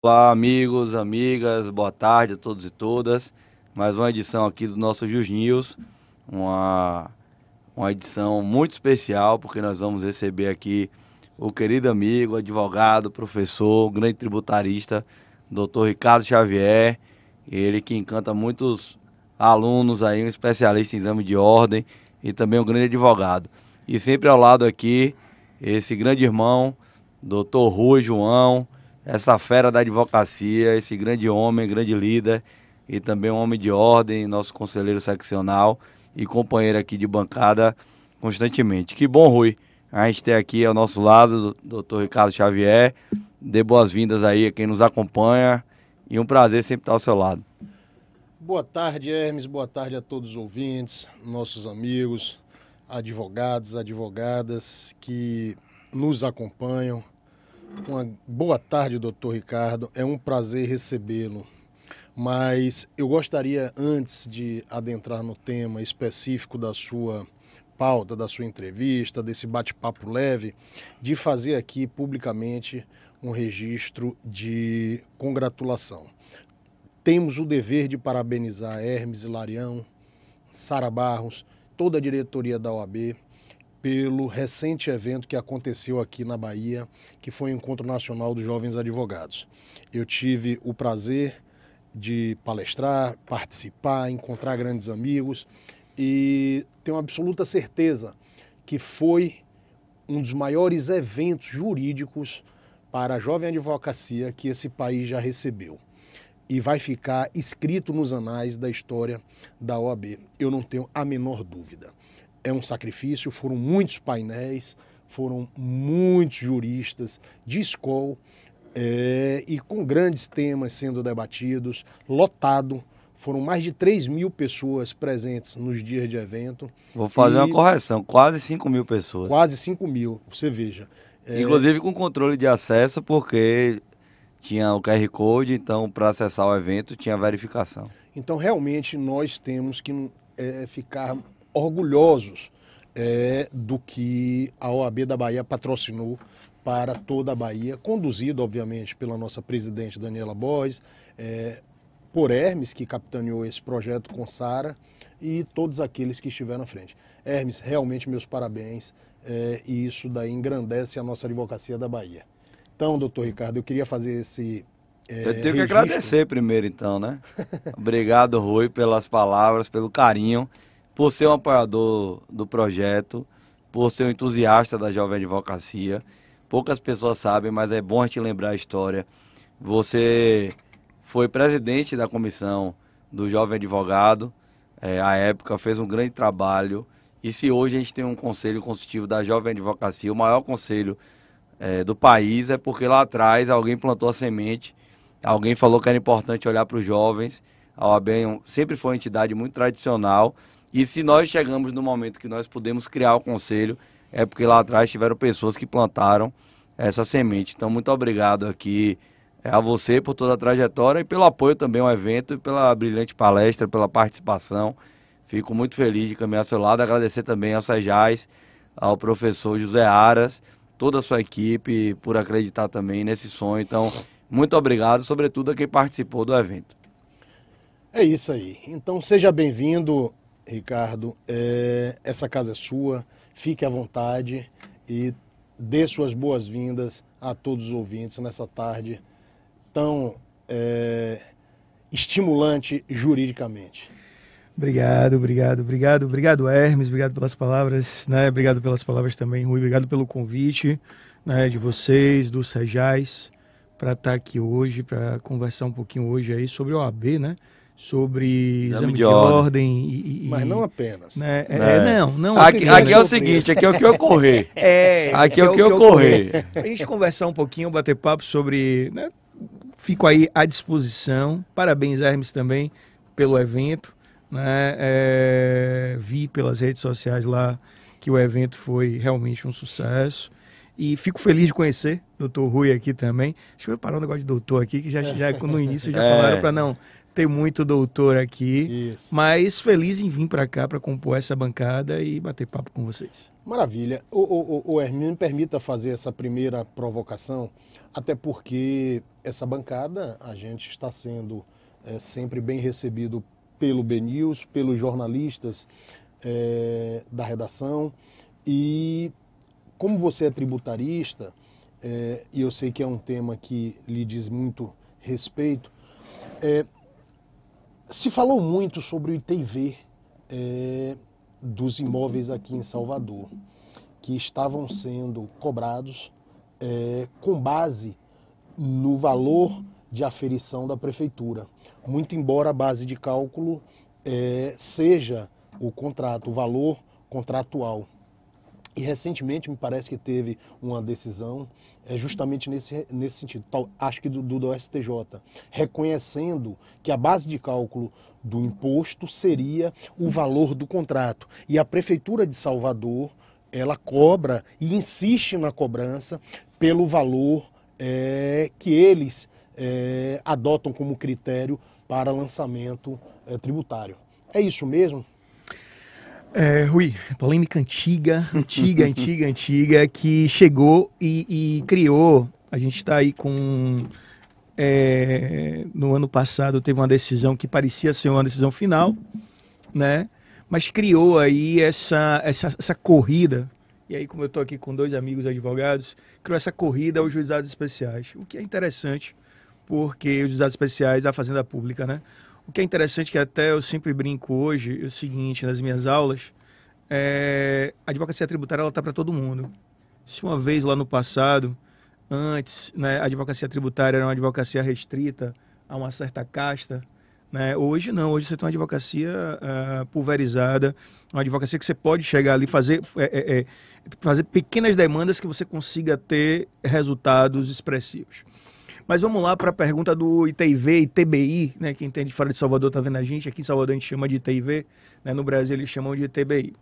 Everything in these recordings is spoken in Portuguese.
Olá, amigos, amigas, boa tarde a todos e todas. Mais uma edição aqui do nosso Jus News, uma, uma edição muito especial, porque nós vamos receber aqui o querido amigo, advogado, professor, grande tributarista, doutor Ricardo Xavier, ele que encanta muitos alunos aí, um especialista em exame de ordem e também um grande advogado. E sempre ao lado aqui, esse grande irmão, doutor Rui João, essa fera da advocacia, esse grande homem, grande líder e também um homem de ordem, nosso conselheiro seccional e companheiro aqui de bancada constantemente. Que bom, Rui, a gente ter aqui ao nosso lado o doutor Ricardo Xavier. Dê boas-vindas aí a quem nos acompanha e um prazer sempre estar ao seu lado. Boa tarde, Hermes. Boa tarde a todos os ouvintes, nossos amigos, advogados, advogadas que nos acompanham. Uma boa tarde, doutor Ricardo. É um prazer recebê-lo. Mas eu gostaria, antes de adentrar no tema específico da sua pauta, da sua entrevista, desse bate-papo leve, de fazer aqui publicamente um registro de congratulação. Temos o dever de parabenizar Hermes Larião, Sara Barros, toda a diretoria da OAB pelo recente evento que aconteceu aqui na Bahia, que foi o Encontro Nacional dos Jovens Advogados. Eu tive o prazer de palestrar, participar, encontrar grandes amigos e tenho absoluta certeza que foi um dos maiores eventos jurídicos para a jovem advocacia que esse país já recebeu. E vai ficar escrito nos anais da história da OAB. Eu não tenho a menor dúvida é um sacrifício, foram muitos painéis, foram muitos juristas de escola é, e com grandes temas sendo debatidos, lotado. Foram mais de 3 mil pessoas presentes nos dias de evento. Vou fazer e... uma correção, quase 5 mil pessoas. Quase 5 mil, você veja. É... Inclusive com controle de acesso, porque tinha o QR Code, então para acessar o evento tinha verificação. Então realmente nós temos que é, ficar orgulhosos é, do que a OAB da Bahia patrocinou para toda a Bahia, conduzido, obviamente, pela nossa presidente Daniela Borges, é, por Hermes, que capitaneou esse projeto com Sara, e todos aqueles que estiveram à frente. Hermes, realmente meus parabéns, é, e isso daí engrandece a nossa advocacia da Bahia. Então, doutor Ricardo, eu queria fazer esse. É, eu tenho registro. que agradecer primeiro, então, né? Obrigado, Rui, pelas palavras, pelo carinho por ser um apoiador do projeto, por ser um entusiasta da jovem advocacia. Poucas pessoas sabem, mas é bom a gente lembrar a história. Você foi presidente da comissão do Jovem Advogado, é, à época fez um grande trabalho E se hoje a gente tem um conselho consultivo da Jovem Advocacia, o maior conselho é, do país, é porque lá atrás alguém plantou a semente, alguém falou que era importante olhar para os jovens. A OAB é sempre foi uma entidade muito tradicional. E se nós chegamos no momento que nós podemos criar o conselho, é porque lá atrás tiveram pessoas que plantaram essa semente. Então, muito obrigado aqui é, a você por toda a trajetória e pelo apoio também ao evento e pela brilhante palestra, pela participação. Fico muito feliz de caminhar ao seu lado. Agradecer também ao Sejais, ao professor José Aras, toda a sua equipe por acreditar também nesse sonho. Então, muito obrigado, sobretudo a quem participou do evento. É isso aí. Então, seja bem-vindo, Ricardo. É, essa casa é sua. Fique à vontade e dê suas boas-vindas a todos os ouvintes nessa tarde tão é, estimulante juridicamente. Obrigado, obrigado, obrigado, obrigado Hermes, obrigado pelas palavras, né? Obrigado pelas palavras também, Rui, obrigado pelo convite, né, de vocês, do Sejais, para estar tá aqui hoje, para conversar um pouquinho hoje aí sobre o OAB, né? Sobre exame, exame de, de, ordem, e, e, Mas não apenas. Né? É, é, não, não. Aqui, aqui é o seguinte, aqui é o que ocorrer. É, aqui é, é o que ocorrer. Para a gente conversar um pouquinho, bater papo sobre né, fico aí à disposição. Parabéns, Hermes, também pelo evento. Né? É, vi pelas redes sociais lá que o evento foi realmente um sucesso. E fico feliz de conhecer o doutor Rui aqui também. Deixa eu parar um negócio de doutor aqui, que já, já no início já é. falaram para não ter muito doutor aqui. Isso. Mas feliz em vir para cá para compor essa bancada e bater papo com vocês. Maravilha. O, o, o Hermínio, me permita fazer essa primeira provocação, até porque essa bancada a gente está sendo é, sempre bem recebido pelo BNews, pelos jornalistas é, da redação. E como você é tributarista, é, e eu sei que é um tema que lhe diz muito respeito, é, se falou muito sobre o ITV é, dos imóveis aqui em Salvador, que estavam sendo cobrados é, com base no valor de aferição da prefeitura. Muito embora a base de cálculo é, seja o contrato, o valor contratual. E recentemente me parece que teve uma decisão é, justamente nesse, nesse sentido, tal, acho que do, do, STJ, reconhecendo que a base de cálculo do imposto seria o valor do contrato. E a Prefeitura de Salvador, ela cobra e insiste na cobrança pelo valor é, que eles é, adotam como critério para lançamento é, tributário. É isso mesmo? É, Rui, polêmica antiga, antiga, antiga, antiga, que chegou e, e criou. A gente está aí com. É, no ano passado teve uma decisão que parecia ser uma decisão final, né? Mas criou aí essa, essa, essa corrida. E aí, como eu estou aqui com dois amigos advogados, criou essa corrida aos juizados especiais. O que é interessante, porque os juizados especiais, a Fazenda Pública, né? O que é interessante que até eu sempre brinco hoje é o seguinte, nas minhas aulas, é, a advocacia tributária está para todo mundo. Se uma vez lá no passado, antes, né, a advocacia tributária era uma advocacia restrita a uma certa casta, né, hoje não, hoje você tem uma advocacia uh, pulverizada, uma advocacia que você pode chegar ali fazer é, é, é, fazer pequenas demandas que você consiga ter resultados expressivos. Mas vamos lá para a pergunta do ITV e TBI, né? Quem entende fora de Salvador está vendo a gente. Aqui em Salvador a gente chama de ITV, né? no Brasil eles chamam de TBI.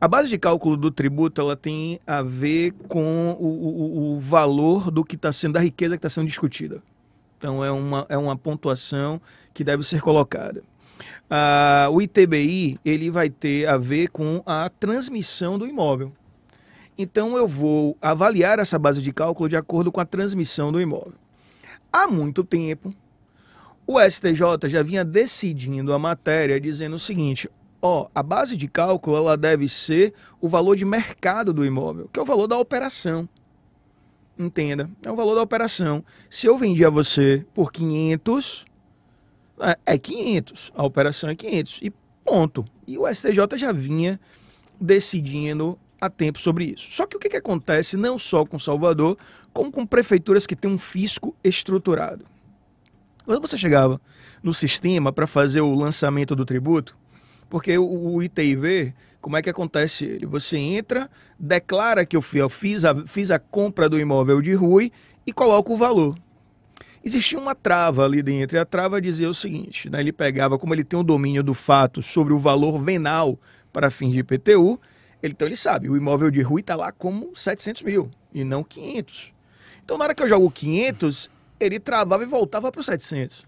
A base de cálculo do tributo ela tem a ver com o, o, o valor do que está sendo, da riqueza que está sendo discutida. Então é uma, é uma pontuação que deve ser colocada. Ah, o ITBI ele vai ter a ver com a transmissão do imóvel. Então eu vou avaliar essa base de cálculo de acordo com a transmissão do imóvel. Há muito tempo, o STJ já vinha decidindo a matéria dizendo o seguinte: ó, a base de cálculo ela deve ser o valor de mercado do imóvel, que é o valor da operação. Entenda, é o valor da operação. Se eu vendi a você por 500, é 500, a operação é 500 e ponto. E o STJ já vinha decidindo há tempo sobre isso. Só que o que, que acontece não só com Salvador, como com prefeituras que têm um fisco estruturado. Quando você chegava no sistema para fazer o lançamento do tributo, porque o, ITIV Como é que acontece ele? Você entra, declara que eu fiz a, fiz a compra do imóvel de Rui e coloca o valor. Existia uma trava ali dentro, e a trava dizia o seguinte: né, ele pegava, como ele tem o domínio do fato sobre o valor venal para fins de IPTU, ele, então ele sabe, o imóvel de Rui está lá como 700 mil e não 500. Então, na hora que eu jogo 500, ele travava e voltava para os 700.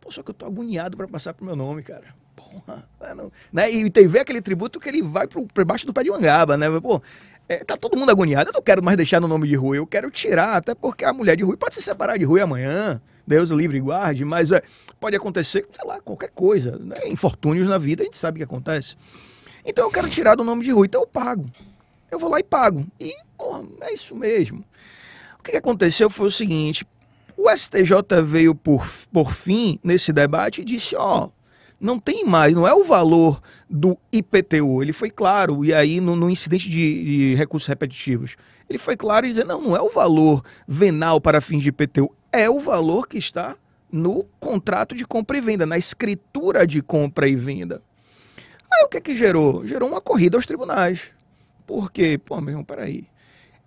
Pô, só que eu tô agoniado para passar pro meu nome, cara. Porra, é não. Né? E tem ver aquele tributo que ele vai por baixo do pé de mangaba, né? Pô, é, tá todo mundo agoniado. Eu não quero mais deixar no nome de Rui, eu quero tirar, até porque a mulher de Rui pode se separar de Rui amanhã. Deus livre e guarde, mas é, pode acontecer, sei lá, qualquer coisa. Né? Infortúnios na vida, a gente sabe o que acontece. Então eu quero tirar do nome de Rui, então eu pago. Eu vou lá e pago. E, porra, é isso mesmo. O que, que aconteceu foi o seguinte: o STJ veio por, por fim nesse debate e disse: ó, não tem mais, não é o valor do IPTU. Ele foi claro, e aí no, no incidente de, de recursos repetitivos, ele foi claro e dizer: não, não é o valor venal para fins de IPTU, é o valor que está no contrato de compra e venda, na escritura de compra e venda. Aí o que que gerou? Gerou uma corrida aos tribunais. Por quê? Pô, meu irmão, peraí.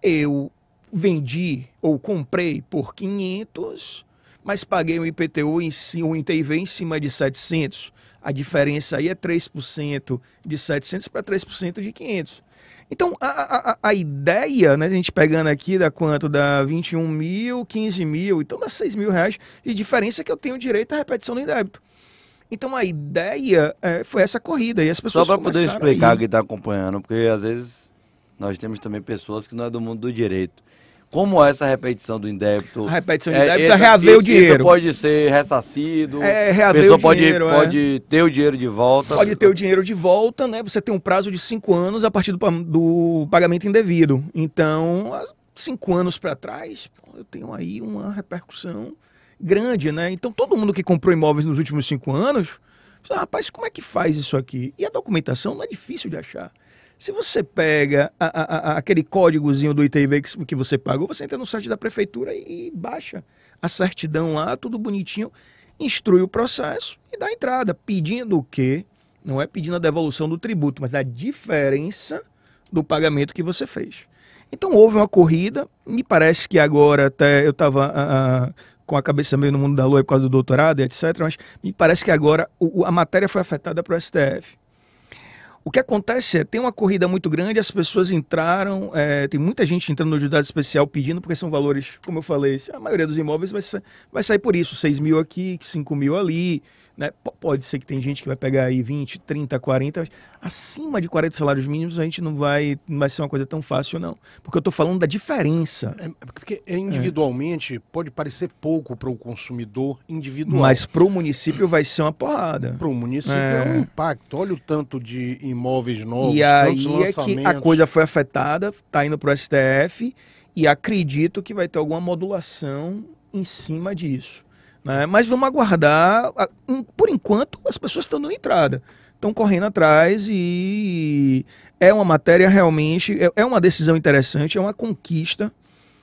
Eu vendi ou comprei por 500, mas paguei um IPTU em cima, um ITV em cima de 700. A diferença aí é 3% de 700 para 3% de 500. Então, a, a, a ideia, né, a gente pegando aqui, dá quanto? Dá 21 mil, 15 mil, então dá 6 mil reais de diferença que eu tenho direito à repetição do débito. Então a ideia é, foi essa corrida e as Só pessoas para poder explicar quem está acompanhando, porque às vezes nós temos também pessoas que não é do mundo do direito. Como é essa repetição do indébito? A repetição de É, débito é entra- reaver o dinheiro. Isso pode ser ressarcido. É, a reaver pessoa o pode, dinheiro, é. pode ter o dinheiro de volta. Pode ter o dinheiro de volta, né? Você tem um prazo de cinco anos a partir do, do pagamento indevido. Então, há cinco anos para trás, eu tenho aí uma repercussão grande, né? Então, todo mundo que comprou imóveis nos últimos cinco anos, rapaz, como é que faz isso aqui? E a documentação não é difícil de achar. Se você pega a- a- a- aquele códigozinho do ITV que, que você pagou, você entra no site da prefeitura e, e baixa a certidão lá, tudo bonitinho, instrui o processo e dá entrada, pedindo o quê? Não é pedindo a devolução do tributo, mas a diferença do pagamento que você fez. Então houve uma corrida, me parece que agora até eu estava com a cabeça meio no mundo da lua por causa do doutorado e etc, mas me parece que agora o- a matéria foi afetada para o STF. O que acontece é, tem uma corrida muito grande, as pessoas entraram, é, tem muita gente entrando no judiciário especial pedindo, porque são valores, como eu falei, a maioria dos imóveis vai, sa- vai sair por isso, 6 mil aqui, 5 mil ali, né? Pode ser que tem gente que vai pegar aí 20, 30, 40, mas acima de 40 salários mínimos a gente não vai, não vai ser uma coisa tão fácil não, porque eu estou falando da diferença, É, porque individualmente pode parecer pouco para o consumidor individual. mas para o município vai ser uma porrada. para o município É. é. um impacto. Olha o tanto de imóveis novos, E aí é que a coisa foi afetada, tá indo pro STF e acredito que vai ter alguma modulação em cima disso. Né? Mas vamos aguardar. Por enquanto, as pessoas estão dando entrada, estão correndo atrás e é uma matéria realmente, é- é uma decisão interessante, é uma conquista.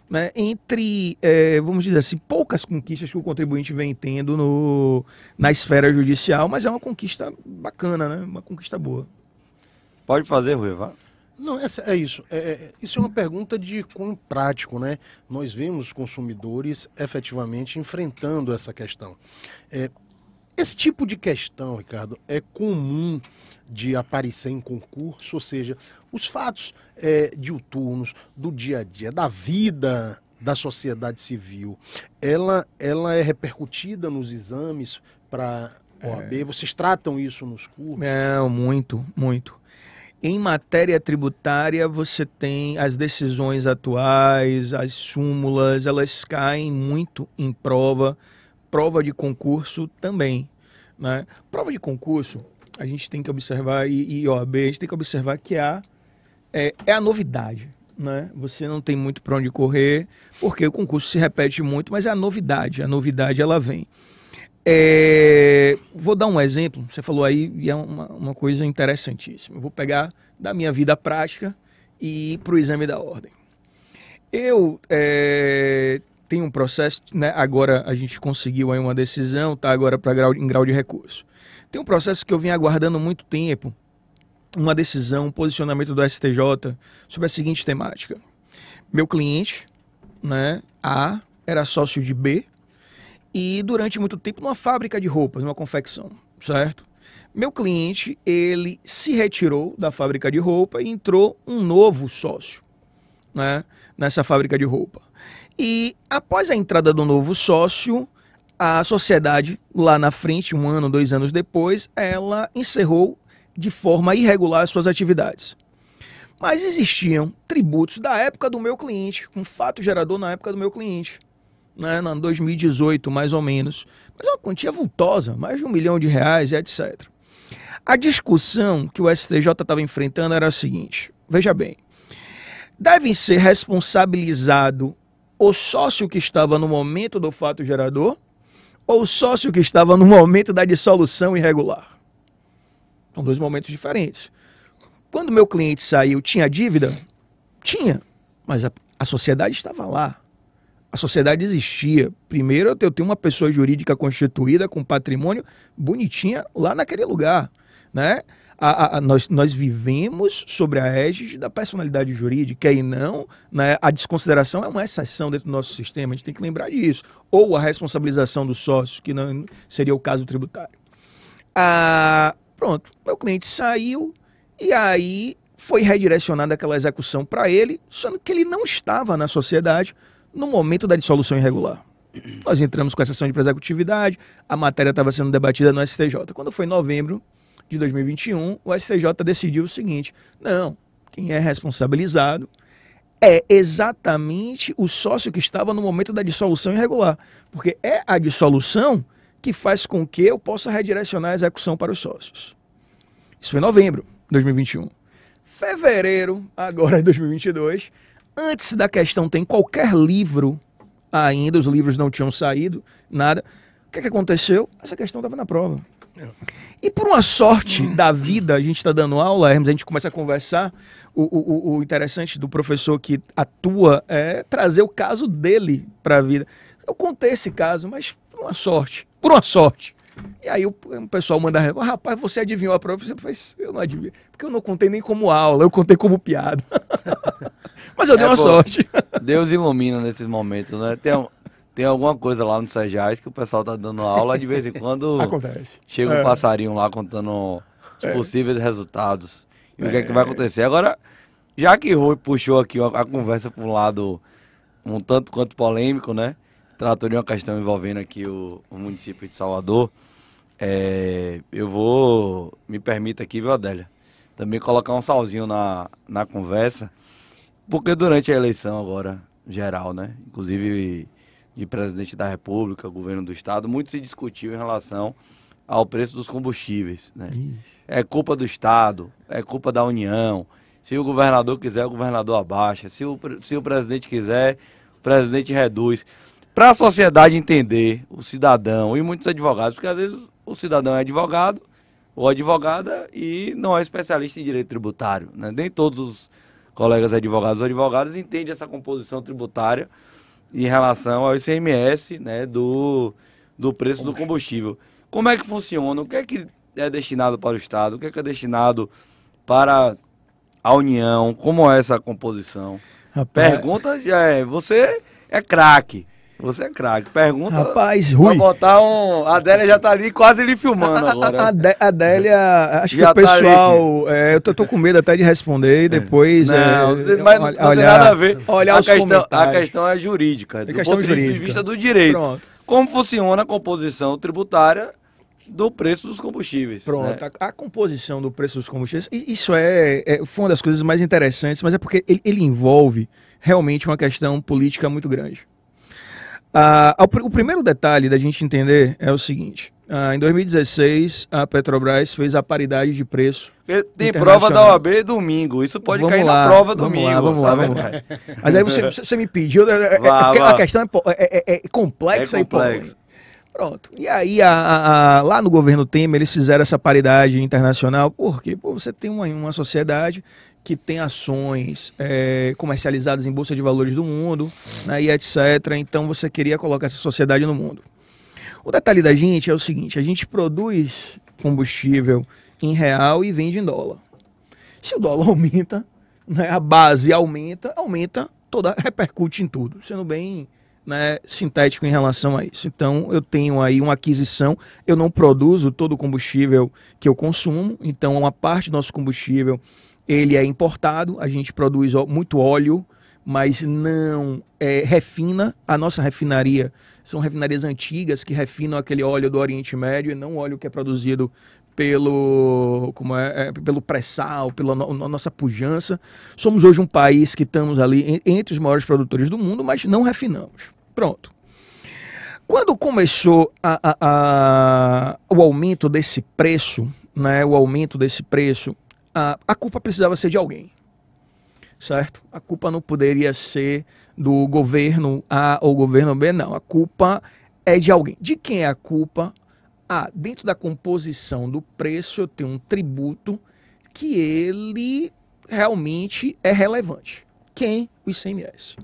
Né, entre, é, vamos dizer assim, poucas conquistas que o contribuinte vem tendo no, na esfera judicial, mas é uma conquista bacana, né? uma conquista boa. Pode fazer, Rui. vá. Não, essa, é isso. É, é- isso é uma pergunta de cunho prático, né? Nós vemos os consumidores efetivamente enfrentando essa questão. É, esse tipo de questão, Ricardo, é comum de aparecer em concurso, ou seja, os fatos é, diuturnos do dia a dia, da vida da sociedade civil, ela, ela é repercutida nos exames para OAB? Vocês tratam isso nos cursos? Não, muito, muito. Em matéria tributária, você tem as decisões atuais, as súmulas, elas caem muito em prova, prova de concurso também. Né? Prova de concurso, a gente tem que observar, e, e OAB, a gente tem que observar que há, é, é a novidade. Né? Você não tem muito para onde correr, porque o concurso se repete muito, mas é a novidade, a novidade ela vem. É, vou dar um exemplo, você falou aí, e é uma, uma coisa interessantíssima. Eu vou pegar da minha vida prática e para o exame da ordem. Eu é, tenho um processo, né, agora a gente conseguiu aí uma decisão, tá agora para grau, em grau de recurso. Tem um processo que eu vim aguardando muito tempo, uma decisão, um posicionamento do STJ sobre a seguinte temática. Meu cliente, né, A, era sócio de B e durante muito tempo numa fábrica de roupas, numa confecção, certo? Meu cliente, ele se retirou da fábrica de roupa e entrou um novo sócio, né, nessa fábrica de roupa. E após a entrada do novo sócio, a sociedade, lá na frente, um ano, dois anos depois, ela encerrou de forma irregular as suas atividades. Mas existiam tributos da época do meu cliente, um fato gerador na época do meu cliente, né, em 2018 mais ou menos. Mas é uma quantia vultosa, mais de um milhão de reais, etc. A discussão que o STJ estava enfrentando era a seguinte: veja bem, devem ser responsabilizado o sócio que estava no momento do fato gerador ou o sócio que estava no momento da dissolução irregular. São dois momentos diferentes. Quando meu cliente saiu, tinha dívida? Tinha, mas a, a sociedade estava lá. A sociedade existia. Primeiro, eu tenho uma pessoa jurídica constituída com patrimônio bonitinha lá naquele lugar, né? A, a, nós, nós vivemos sobre a égide da personalidade jurídica e não né, a desconsideração é uma exceção dentro do nosso sistema, a gente tem que lembrar disso. Ou a responsabilização do sócio, que não seria o caso tributário. Ah, pronto, meu cliente saiu e aí foi redirecionada aquela execução para ele, sendo que ele não estava na sociedade no momento da dissolução irregular. Nós entramos com a sessão de executividade, a matéria estava sendo debatida no STJ. Quando foi em novembro, de 2021, o STJ decidiu o seguinte: não, quem é responsabilizado é exatamente o sócio que estava no momento da dissolução irregular, porque é a dissolução que faz com que eu possa redirecionar a execução para os sócios. Isso foi em novembro de 2021. Fevereiro, agora de 2022, antes da questão tem qualquer livro ainda, os livros não tinham saído, nada. O que, é que aconteceu? Essa questão estava na prova. E por uma sorte da vida, a gente está dando aula, Hermes, a gente começa a conversar. O, o, o, interessante do professor que atua é trazer o caso dele para a vida. Eu contei esse caso, mas por uma sorte, por uma sorte. E aí o, o pessoal manda, rapaz, você adivinhou a prova? Você faz, eu não adivinhei, porque eu não contei nem como aula, eu contei como piada. mas eu dei é, uma pô, sorte. Deus ilumina nesses momentos, né? Tem um, tem alguma coisa lá no Sergiais que o pessoal tá dando aula de vez em quando. Acontece. Chega é. um passarinho lá contando os é. possíveis resultados. E é. o que é que vai acontecer. Agora, já que Rui puxou aqui a, conversa para um lado um tanto quanto polêmico, né? Tratou de uma questão envolvendo aqui o, o município de Salvador. É, eu vou, me permita aqui, viu, Adélia? Também colocar um salzinho na, na conversa, porque durante a eleição agora, geral, né? Inclusive de presidente da República, governo do Estado, muito se discutiu em relação ao preço dos combustíveis. Né? É culpa do Estado, é culpa da União. Se o governador quiser, o governador abaixa. Se o, se o presidente quiser, o presidente reduz. Para a sociedade entender, o cidadão e muitos advogados, porque às vezes o cidadão é advogado ou advogada e não é especialista em direito tributário. Né? Nem todos os colegas advogados ou advogadas entendem essa composição tributária em relação ao ICMS né, do, do preço do combustível. Como é que funciona? O que é que é destinado para o Estado? O que é que é destinado para a União? Como é essa composição? Rapaz, Pergunta já é, você é craque. Você é craque. Pergunta. Rapaz, Rui. botar um. A Adélia já tá ali quase ele filmando agora. A, Adélia, acho já que o tá pessoal. Tá é, eu tô, tô, com medo até de responder e é. depois. Não, é, mas olha, não tem nada a ver. Olha a, questão, a questão é jurídica. Do questão ponto jurídica. de vista do direito. Pronto. Como funciona a composição tributária do preço dos combustíveis. Pronto, né? a, a, composição do preço dos combustíveis, isso é, é, foi uma das coisas mais interessantes, mas é porque ele, ele envolve realmente uma questão política muito grande. Ah, o primeiro detalhe da gente entender é o seguinte: ah, em 2016, a Petrobras fez a paridade de preço. Tem prova da OAB domingo. Isso pode vamos cair lá, na prova vamos domingo. Lá, vamos tá lá, vamos lá. Mas aí você, você me pediu. É, é, vá, a, questão é, é, é complexa é complexo. e Pronto. E aí, a, a, a, lá no governo Temer, eles fizeram essa paridade internacional, porque pô, você tem uma, uma sociedade que tem ações é, comercializadas em bolsa de valores do mundo, né, e etc. Então você queria colocar essa sociedade no mundo. O detalhe da gente é o seguinte: a gente produz combustível em real e vende em dólar. Se o dólar aumenta, né, a base aumenta, aumenta, toda repercute em tudo, sendo bem né, sintético em relação a isso. Então, eu tenho aí uma aquisição, eu não produzo todo o combustível que eu consumo, então uma parte do nosso combustível ele é importado, a gente produz muito óleo, mas não é, refina. A nossa refinaria são refinarias antigas que refinam aquele óleo do Oriente Médio e não óleo que é produzido pelo como é, é pelo pré-sal, pela no, nossa pujança. Somos hoje um país que estamos ali entre os maiores produtores do mundo, mas não refinamos. Pronto. Quando começou a, a, a, o aumento desse preço, né, o aumento desse preço, a, a culpa precisava ser de alguém, certo? A culpa não poderia ser do governo A ou governo B, não. A culpa é de alguém. De quem é a culpa? Ah, dentro da composição do preço eu tenho um tributo que ele realmente é relevante. Quem? O ICMS.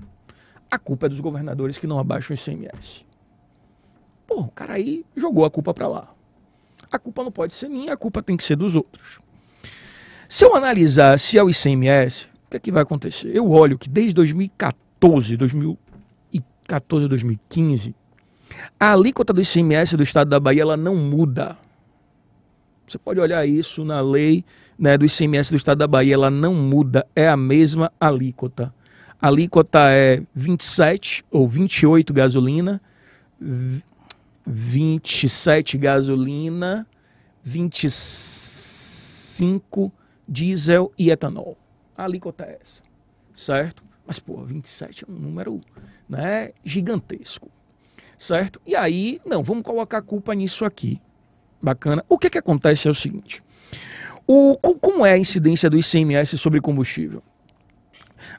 A culpa é dos governadores que não abaixam o ICMS. Pô, o cara aí jogou a culpa para lá. A culpa não pode ser minha, a culpa tem que ser dos outros. Se eu analisar se é o ICMS, o que, é que vai acontecer? Eu olho que desde 2014, 2014, 2015, a alíquota do ICMS do estado da Bahia ela não muda. Você pode olhar isso na lei né, do ICMS do estado da Bahia, ela não muda, é a mesma alíquota. A alíquota é 27 ou 28 gasolina, 27 gasolina, 25 diesel e etanol. A alíquota é essa, certo? Mas, pô, 27 é um número né, gigantesco, certo? E aí, não, vamos colocar a culpa nisso aqui. Bacana. O que, que acontece é o seguinte: o, como é a incidência do ICMS sobre combustível?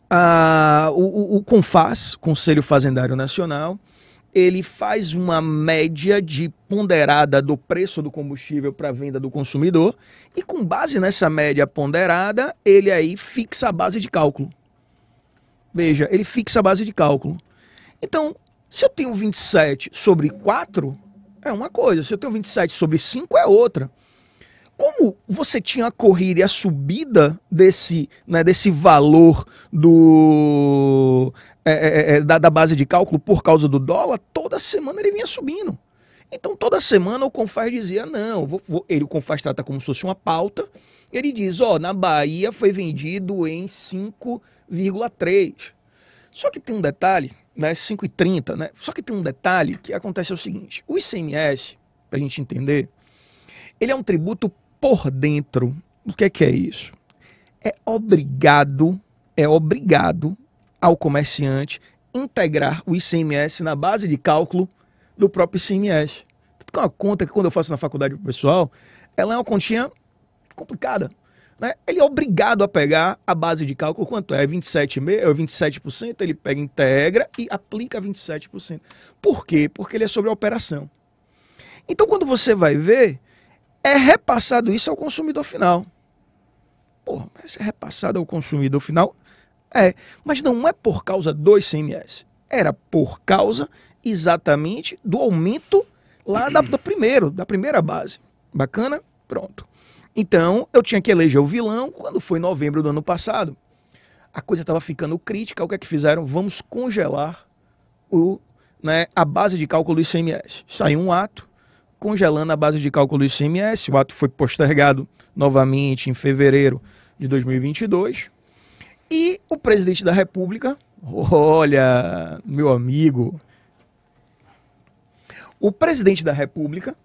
Ah, o, o, o CONFAS, Conselho Fazendário Nacional, ele faz uma média de ponderada do preço do combustível para venda do consumidor e com base nessa média ponderada, ele aí fixa a base de cálculo. Veja, ele fixa a base de cálculo. Então, se eu tenho 27 sobre 4, é uma coisa, se eu tenho 27 sobre 5 é outra. Como você tinha a corrida e a subida desse, né, desse valor do é, é, é, da, da, base de cálculo por causa do dólar, toda semana ele vinha subindo. Então toda semana o Confaz dizia, não, vou, vou, ele, o Confaz trata como se fosse uma pauta, ele diz, ó, oh, na Bahia foi vendido em 5,3. Só que tem um detalhe, né, 5,30, né? Só que tem um detalhe que acontece é o seguinte, o ICMS, para a gente entender, ele é um tributo por dentro. O que é que é isso? É obrigado, é obrigado ao comerciante integrar o ICMS na base de cálculo do próprio ICMS. É uma conta que quando eu faço na faculdade para o pessoal, ela é uma continha complicada. Né? Ele é obrigado a pegar a base de cálculo, quanto é? 27,5%, 27%, ele pega, integra e aplica 27%. Por quê? Porque ele é sobre a operação. Então, quando você vai ver, é repassado isso ao consumidor final. Porra, mas é repassado ao consumidor final é, mas não é por causa do ICMS. Era por causa exatamente do aumento lá da, do primeiro, da primeira base. Bacana? Pronto. Então, eu tinha que eleger o vilão quando foi novembro do ano passado. A coisa estava ficando crítica. O que é que fizeram? Vamos congelar o, né, a base de cálculo do ICMS. Saiu um ato congelando a base de cálculo do ICMS. O ato foi postergado novamente em fevereiro de 2022. E o presidente da República, olha, meu amigo, o presidente da República,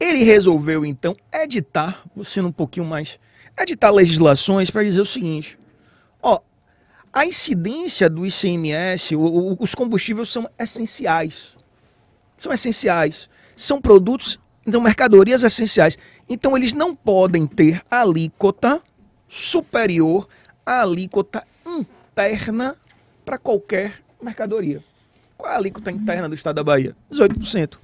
ele resolveu então editar, sendo um pouquinho mais, editar legislações para dizer o seguinte: ó, a incidência do ICMS, o, o, os combustíveis são essenciais. São essenciais. São produtos, então mercadorias essenciais. Então eles não podem ter alíquota superior a alíquota interna para qualquer mercadoria. Qual é a alíquota interna do estado da Bahia? 18%.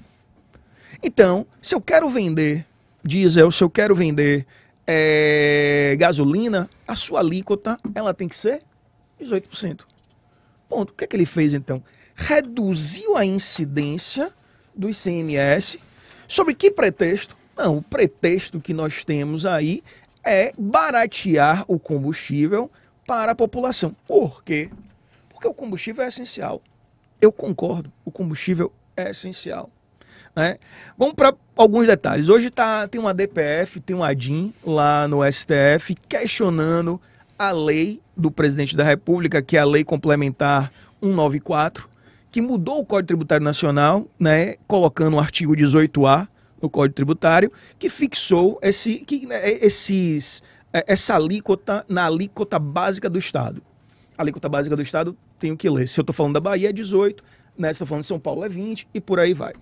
Então, se eu quero vender diesel, se eu quero vender é, gasolina, a sua alíquota ela tem que ser 18%. Ponto. O que, é que ele fez então? Reduziu a incidência do ICMS. Sobre que pretexto? Não, o pretexto que nós temos aí é baratear o combustível para a população. Por quê? Porque o combustível é essencial. Eu concordo, o combustível é essencial. Né? Vamos para alguns detalhes. Hoje tá, tem uma DPF, tem um ADIM lá no STF questionando a lei do presidente da República, que é a Lei Complementar 194, que mudou o Código Tributário Nacional, né, colocando o artigo 18A no Código Tributário, que fixou esse, que, né, esses, é, essa alíquota na alíquota básica do Estado. A alíquota básica do Estado, tenho que ler. Se eu estou falando da Bahia, é 18, né, se estou falando de São Paulo, é 20, e por aí vai.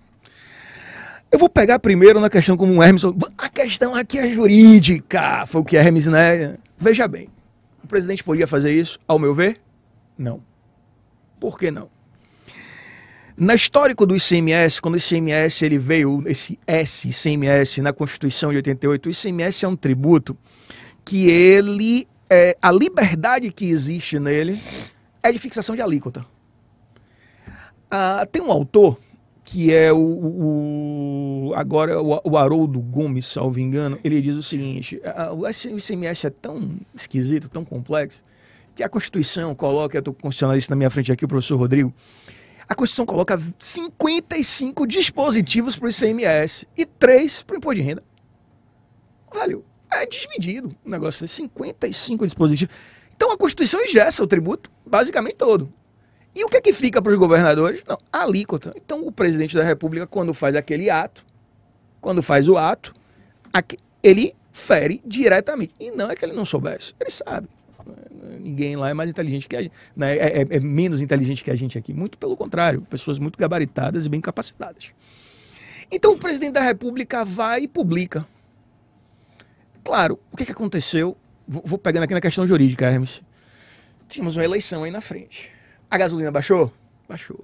Eu vou pegar primeiro na questão como o Hermes. A questão aqui é jurídica, foi o que Hermes, né? Veja bem, o presidente podia fazer isso, ao meu ver? Não. Por que não? Na histórico do ICMS, quando o ICMS ele veio, esse S, ICMS, na Constituição de 88, o ICMS é um tributo que ele, é, a liberdade que existe nele é de fixação de alíquota. Ah, tem um autor que é o, o agora o, o, Haroldo Gomes, salvo engano, ele diz o seguinte: o ICMS é tão esquisito, tão complexo, que a Constituição coloca, eu estou com o constitucionalista na minha frente aqui, o professor Rodrigo, a Constituição coloca 55 dispositivos para o ICMS e 3 para o imposto de renda. Velho, é desmedido o negócio, 55 dispositivos. Então a Constituição ingessa o tributo, basicamente todo. E o que é que fica para os governadores? Não, alíquota. Então, o presidente da República, quando faz aquele ato, quando faz o ato, ele fere diretamente. E não é que ele não soubesse, ele sabe. Ninguém lá é mais inteligente que a gente, né? é, é, é menos inteligente que a gente aqui. Muito pelo contrário, pessoas muito gabaritadas e bem capacitadas. Então, o presidente da República vai e publica. Claro, o que, que aconteceu? Vou, vou pegando aqui na questão jurídica, Hermes. Tínhamos uma eleição aí na frente a gasolina baixou? Baixou.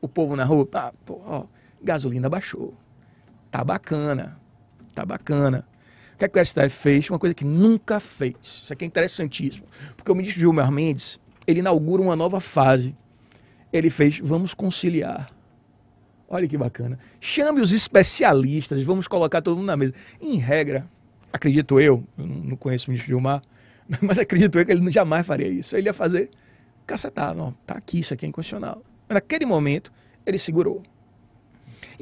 O povo na rua, ah, pô, ó, gasolina baixou. Tá bacana. Tá bacana. Que, é que o STF fez? Uma coisa que nunca fez. Isso aqui é interessantíssimo. Porque o ministro Gilmar Mendes, ele inaugura uma nova fase. Ele fez, vamos conciliar. Olha que bacana. Chame os especialistas, vamos colocar todo mundo na mesa. Em regra, acredito eu, eu não conheço o ministro Gilmar, mas acredito eu que ele jamais faria isso. Ele ia fazer cacetar, não, tá aqui, isso aqui é inconstitucional. Mas naquele momento, ele segurou.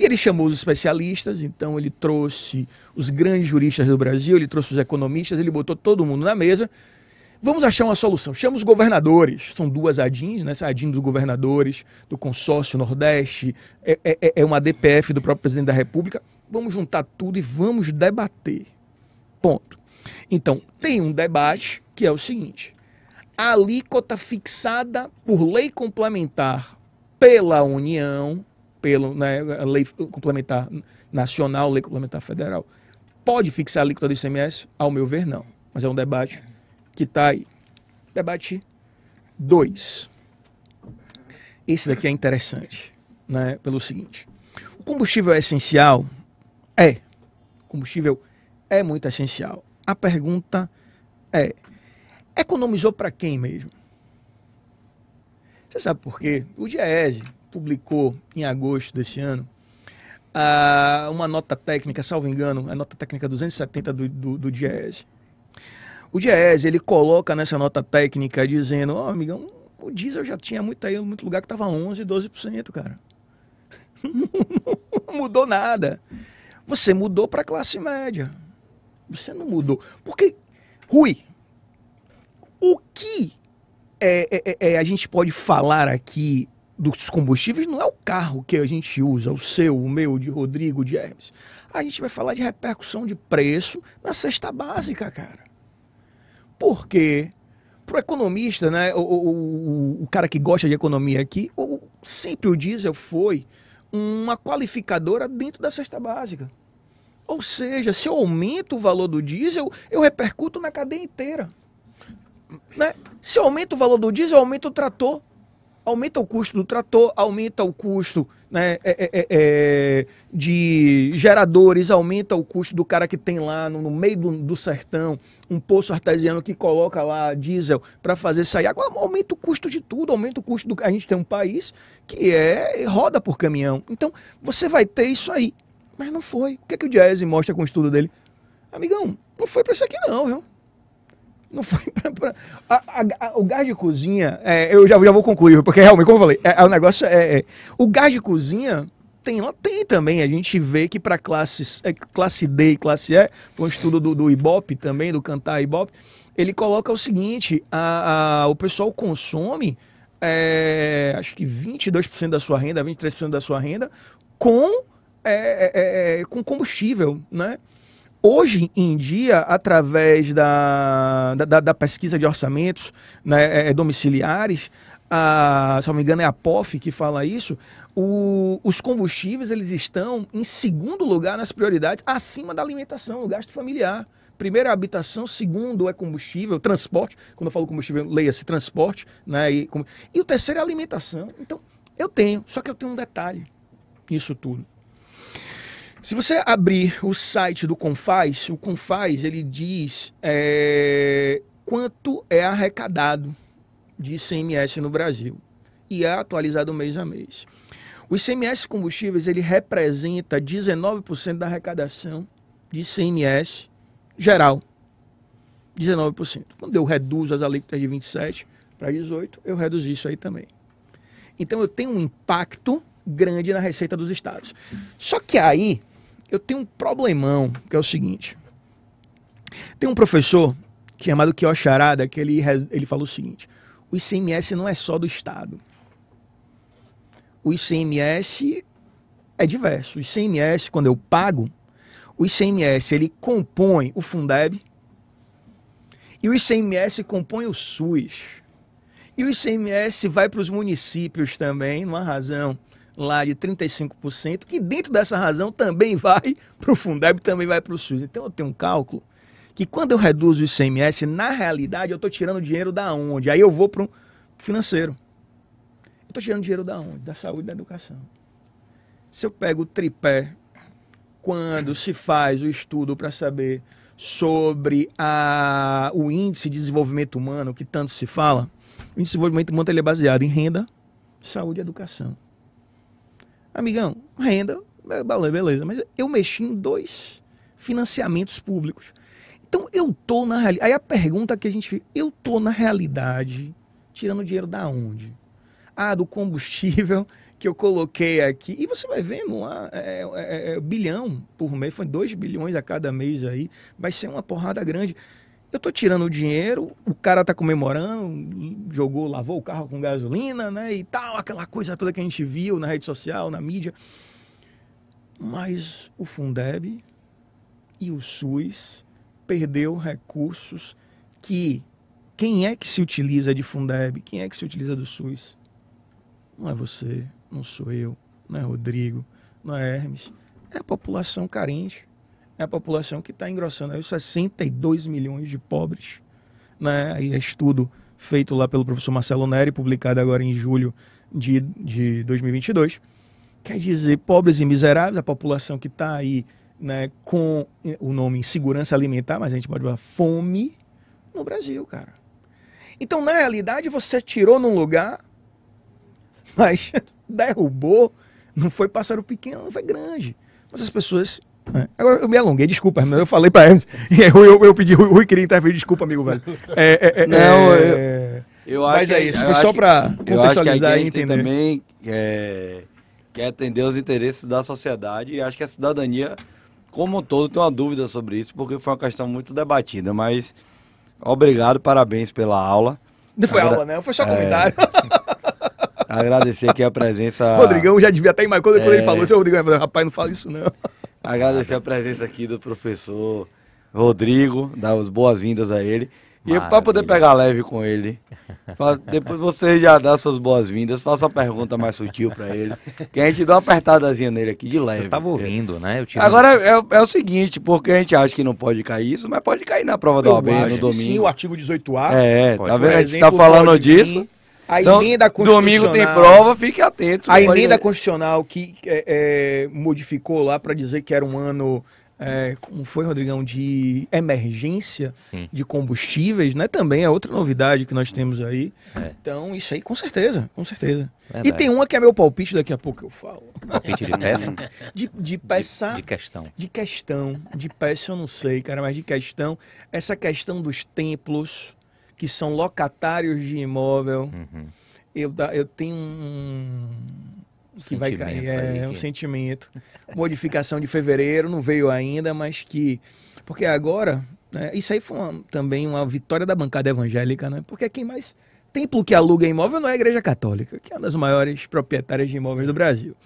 E ele chamou os especialistas, então ele trouxe os grandes juristas do Brasil, ele trouxe os economistas, ele botou todo mundo na mesa. Vamos achar uma solução. Chama os governadores, são duas ADINs, né? Essa ADIN dos governadores, do consórcio Nordeste, é, é, é uma DPF do próprio presidente da República. Vamos juntar tudo e vamos debater. Ponto. Então, tem um debate que é o seguinte: a alíquota fixada por lei complementar pela União, pela né, lei complementar nacional, lei complementar federal, pode fixar a alíquota do ICMS? Ao meu ver, não. Mas é um debate que está aí. Debate 2. Esse daqui é interessante, né, pelo seguinte. O combustível é essencial? É. O combustível é muito essencial. A pergunta é: Economizou para quem mesmo? Você sabe por quê? O Diese publicou em agosto desse ano uma nota técnica, salvo engano, a nota técnica 270 do, do, do Diese. O Diese, ele coloca nessa nota técnica dizendo, ó, oh, amigão, o diesel já tinha muito aí, muito lugar que estava 11, 12%, cara. não mudou nada. Você mudou para classe média. Você não mudou. Porque, Rui, o que é, é, é, é, a gente pode falar aqui dos combustíveis não é o carro que a gente usa, o seu, o meu, de Rodrigo, de Hermes. A gente vai falar de repercussão de preço na cesta básica, cara. Por quê? Para o economista, né, o, o, o, cara que gosta de economia aqui, o, sempre o diesel foi uma qualificadora dentro da cesta básica. Ou seja, se eu aumento o valor do diesel, eu repercuto na cadeia inteira. Né? Se aumenta o valor do diesel, aumenta o trator. Aumenta o custo do trator, aumenta o custo né, é, é, é, é de geradores, aumenta o custo do cara que tem lá no, no meio do, do, sertão um poço artesiano que coloca lá diesel para fazer sair água. Aumenta o custo de tudo, aumenta o custo do. A gente tem um país que é roda por caminhão. Então você vai ter isso aí. Mas não foi. O que, é que o Diese mostra com o estudo dele? Amigão, não foi para isso aqui não, viu? Não foi pra. pra a, a, a, o gás de cozinha, é, eu já, já vou concluir, porque realmente, como eu falei, é, é o negócio é, é, O gás de cozinha tem lá, tem também. A gente vê que para classes, é, classe D e classe E, um estudo do, do Ibope também, do Cantar Ibope, ele coloca o seguinte: a, a, o pessoal consome. É, acho que 22% da sua renda, 23% da sua renda, com, é, é, é, com combustível, né? Hoje em dia, através da, da, da pesquisa de orçamentos né, é, é, domiciliares, a, se não me engano é a POF que fala isso, o, os combustíveis eles estão em segundo lugar nas prioridades, acima da alimentação, o gasto familiar. Primeiro é habitação, segundo é combustível, transporte. Quando eu falo combustível, leia-se transporte. Né, e, e o terceiro é alimentação. Então, eu tenho, só que eu tenho um detalhe nisso tudo. Se você abrir o site do Confaz, o Confaz ele diz é, quanto é arrecadado de ICMS no Brasil e é atualizado mês a mês. O ICMS combustíveis ele representa 19% da arrecadação de ICMS geral. 19%. Quando eu reduzo as alíquotas de 27 para 18, eu reduzo isso aí também. Então eu tenho um impacto grande na receita dos estados. Só que aí eu tenho um problemão, que é o seguinte. Tem um professor chamado Kiosh Arada que ele, ele falou o seguinte: o ICMS não é só do Estado. O ICMS é diverso. O ICMS, quando eu pago, o ICMS ele compõe o Fundeb e o ICMS compõe o SUS. E o ICMS vai para os municípios também, numa razão lá de 35%, que dentro dessa razão também vai para o Fundeb, também vai para o SUS. Então eu tenho um cálculo que quando eu reduzo o ICMS, na realidade eu estou tirando dinheiro da onde? Aí eu vou para o financeiro. Eu estou tirando dinheiro da onde? Da saúde e da educação. Se eu pego o tripé, quando se faz o estudo para saber sobre a, o índice de desenvolvimento humano, que tanto se fala, o índice de desenvolvimento humano ele é baseado em renda, saúde e educação. Amigão, renda, beleza, mas eu mexi em dois financiamentos públicos. Então eu tô na realidade. Aí a pergunta que a gente fica, eu tô na realidade tirando dinheiro da onde? Ah, do combustível que eu coloquei aqui. E você vai vendo lá, é, é, é, bilhão por mês, foi 2 bilhões a cada mês aí. Vai ser uma porrada grande. Eu tô tirando o dinheiro, o cara tá comemorando, jogou, lavou o carro com gasolina, né? E tal, aquela coisa toda que a gente viu na rede social, na mídia. Mas o Fundeb e o SUS perdeu recursos que quem é que se utiliza de Fundeb? Quem é que se utiliza do SUS? Não é você, não sou eu, não é Rodrigo, não é Hermes. É a população carente é a população que está engrossando. Aí 62 milhões de pobres. Né? Aí é estudo feito lá pelo professor Marcelo Neri, publicado agora em julho de, de 2022. Quer dizer, pobres e miseráveis, a população que está aí né, com o nome insegurança alimentar, mas a gente pode falar fome no Brasil, cara. Então, na realidade, você tirou num lugar, mas derrubou, não foi pássaro pequeno, não foi grande. Mas as pessoas é. Agora eu me alonguei, desculpa, eu falei pra Hermes. Eu, eu, eu pedi, o Rui queria interferir, desculpa, amigo, velho. É, é, é Não, eu, eu acho Mas é isso, foi só pra contextualizar e entender. também é, quer atender os interesses da sociedade e acho que a cidadania, como um todo, tem uma dúvida sobre isso, porque foi uma questão muito debatida. Mas obrigado, parabéns pela aula. Não foi Agra... aula, né? Foi só comentário. Agradecer aqui a presença. Rodrigão já devia até mais quando, quando ele falou, seu Rodrigão, rapaz, não fala isso não. Agradecer a presença aqui do professor Rodrigo, dar as boas-vindas a ele. E para poder pegar leve com ele, depois você já dá suas boas-vindas, faça uma pergunta mais sutil para ele, que a gente dá uma apertadazinha nele aqui de leve. Eu tava ouvindo, né? Agora é, é, o seguinte, porque a gente acha que não pode cair isso, mas pode cair na prova do OAB no domingo. Sim, o artigo 18A. É, pode. tá vendo? A gente tá falando disso. Vir a então, emenda constitucional. Domingo tem prova, fique atento. A emenda constitucional que é, é, modificou lá para dizer que era um ano é, como foi, Rodrigão, de emergência Sim. de combustíveis, né? Também é outra novidade que nós temos aí. É. Então, isso aí, com certeza, com certeza. Verdade. E tem uma que é meu palpite, daqui a pouco eu falo. Palpite de peça? De, de peça. De, de questão. De questão, de peça eu não sei, cara, mas de questão, essa questão dos templos que são locatários de imóvel, Uhum. eu, eu tenho um que vai cair, é um sentimento. Modificação de fevereiro não veio ainda, mas que porque agora, né, isso aí foi uma- também uma vitória da bancada evangélica, né? Porque quem mais templo que aluga imóvel não é a Igreja Católica, que é uma das maiores proprietárias de imóveis do Brasil.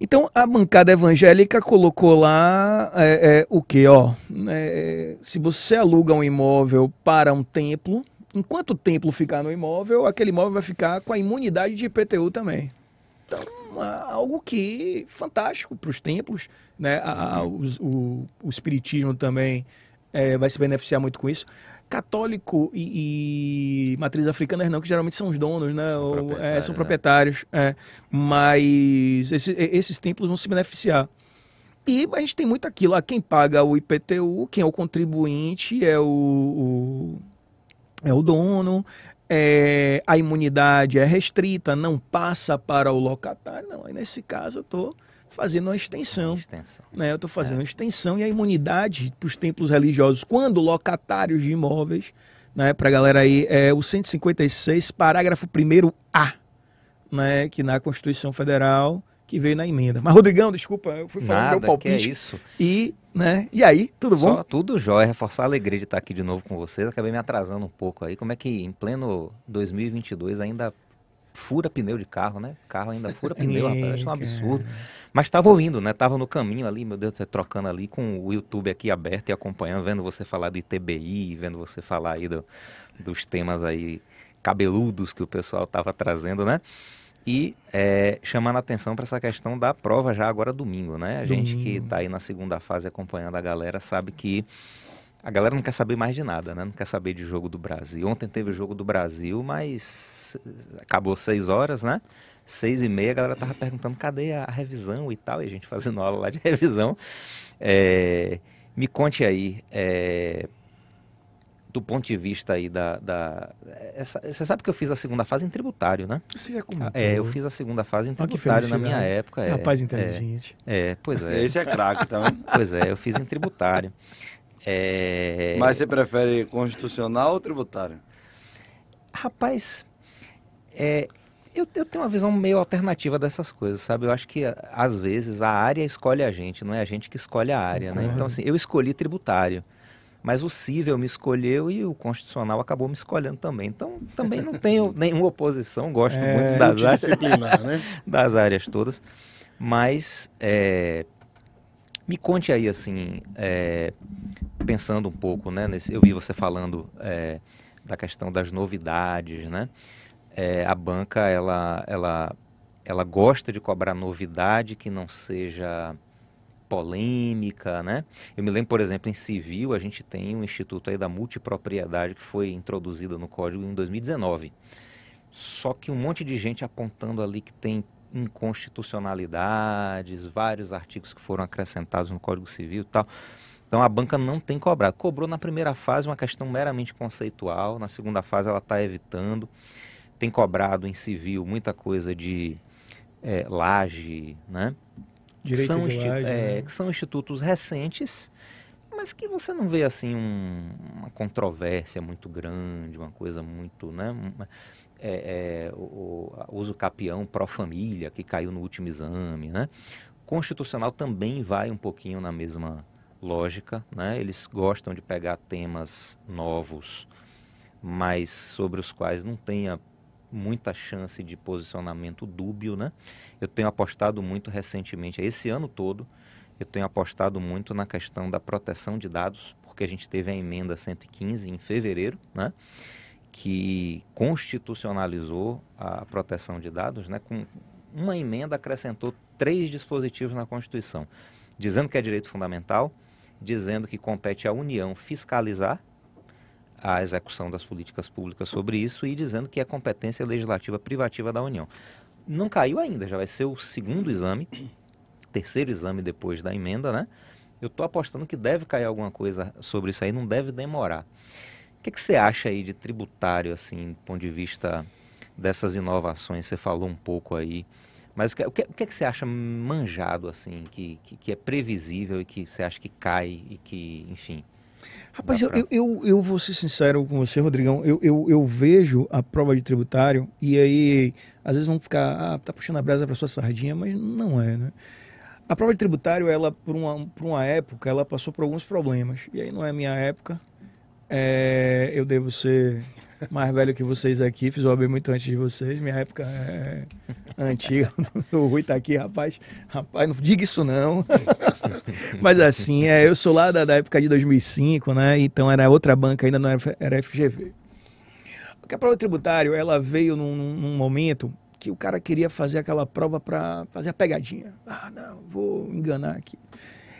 Então a bancada evangélica colocou lá é, é, o que, ó? é, se você aluga um imóvel para um templo, enquanto o templo ficar no imóvel, aquele imóvel vai ficar com a imunidade de IPTU também. Então, a- algo que fantástico para os templos, né? A- a- os- o, o espiritismo também é, vai se beneficiar muito com isso. Católico e, e matriz africana não, que geralmente são os donos, né? São Ou, é, proprietários, são né? proprietários. é. Mas esse- esses templos vão se beneficiar. E a gente tem muito aquilo, ah, quem paga o IPTU, quem é o contribuinte, é o, o- é o dono, é, a imunidade é restrita, não passa para o locatário. Não, aí nesse caso eu estou fazendo uma extensão. Extensão. Né? Eu estou fazendo uma extensão e a imunidade para os templos religiosos, quando locatários de imóveis, né, para a galera aí, é o 156, parágrafo 1 A, né, que na Constituição Federal, que veio na emenda. Mas, Rodrigão, desculpa, eu fui falando do meu Nada, que é palpite. isso. E, né, e aí, tudo bom? Só tudo jóia, reforçar a alegria de estar aqui de novo com vocês. Acabei me atrasando um pouco aí. Como é que em pleno 2022 ainda fura pneu de carro, né? Carro ainda fura pneu, rapaz. Acho um É, absurdo. Mas estava ouvindo, né? Tava no caminho ali, meu Deus do céu, trocando ali com o YouTube aqui aberto e acompanhando, vendo você falar do ITBI, vendo você falar aí do- dos temas aí cabeludos que o pessoal tava trazendo, né? E é, chamando a atenção para essa questão da prova já agora domingo, né? A gente que Domingo. está aí na segunda fase acompanhando a galera sabe que a galera não quer saber mais de nada, né? Não quer saber de jogo do Brasil. Ontem teve o jogo do Brasil, mas acabou seis horas, né? Seis e meia, a galera tava perguntando cadê a revisão e tal, e a gente fazendo aula lá de revisão. É, me conte aí, é, do ponto de vista aí da... da- essa- você sabe que eu fiz a segunda fase em tributário, né? Você já comentou. É, eu fiz a segunda fase em tributário na minha felicidade. época. É, Rapaz é, inteligente. É, pois é. Esse é craque também. Pois é, eu fiz em tributário. É, Mas você prefere constitucional ou tributário? Rapaz, é, eu, eu tenho uma visão meio alternativa dessas coisas, sabe? Eu acho que às vezes a área escolhe a gente, não é a gente que escolhe a área, né? Então, assim, eu escolhi tributário, mas o cível me escolheu e o constitucional acabou me escolhendo também. Então, também não tenho nenhuma oposição, gosto É, muito das áreas, né? das áreas todas, mas é, me conte aí, assim, é, pensando um pouco, né? Nesse, eu vi você falando é, da questão das novidades, né? É, a banca, ela, ela, ela gosta de cobrar novidade que não seja polêmica, né? Eu me lembro, por exemplo, em civil, a gente tem um instituto aí da multipropriedade que foi introduzido no código em 2019. Só que um monte de gente apontando ali que tem inconstitucionalidades, vários artigos que foram acrescentados no Código Civil e tal. Então a banca não tem cobrado. Cobrou na primeira fase uma questão meramente conceitual, na segunda fase ela está evitando. Tem cobrado em civil muita coisa de eh, laje, né? Direito são, de laje, é, né? que são institutos recentes, mas que você não vê assim um- uma controvérsia muito grande, uma coisa muito, né? uma- é, é, o, o uso capião pró-família que caiu no último exame, né? Constitucional também vai um pouquinho na mesma lógica, né? Eles gostam de pegar temas novos, mas sobre os quais não tenha muita chance de posicionamento dúbio, né? Eu tenho apostado muito recentemente, esse ano todo, eu tenho apostado muito na questão da proteção de dados, porque a gente teve a emenda 115 em fevereiro, né? Que constitucionalizou a proteção de dados, né? Com uma emenda acrescentou três dispositivos na Constituição, dizendo que é direito fundamental, dizendo que compete à União fiscalizar a execução das políticas públicas sobre isso e dizendo que é competência legislativa privativa da União. Não caiu ainda, já vai ser o segundo exame, terceiro exame depois da emenda, né? Eu estou apostando que deve cair alguma coisa sobre isso aí, não deve demorar. O que, que você acha aí de tributário, assim, do ponto de vista dessas inovações? Você falou um pouco aí. Mas o que, o que, que você acha manjado, assim, que, que, que, é previsível e que você acha que cai e que, enfim... Rapaz, pra... eu, eu, eu vou ser sincero com você, Rodrigão. Eu, eu, eu vejo a prova de tributário e aí, às vezes vão ficar, ah, tá puxando a brasa para sua sardinha, mas não é, né? A prova de tributário, ela, por uma, por uma época, ela passou por alguns problemas. E aí não é minha época. É, eu devo ser mais velho que vocês aqui, fiz o OAB muito antes de vocês. Minha época é antiga. O Rui tá aqui, rapaz. Rapaz, não diga isso não. Mas assim, é, eu sou lá da, da, época de 2005, né? Então era outra banca, ainda não era, era FGV. Porque a prova tributário, ela veio num, num momento que o cara queria fazer aquela prova para fazer a pegadinha. Ah, não, vou enganar aqui.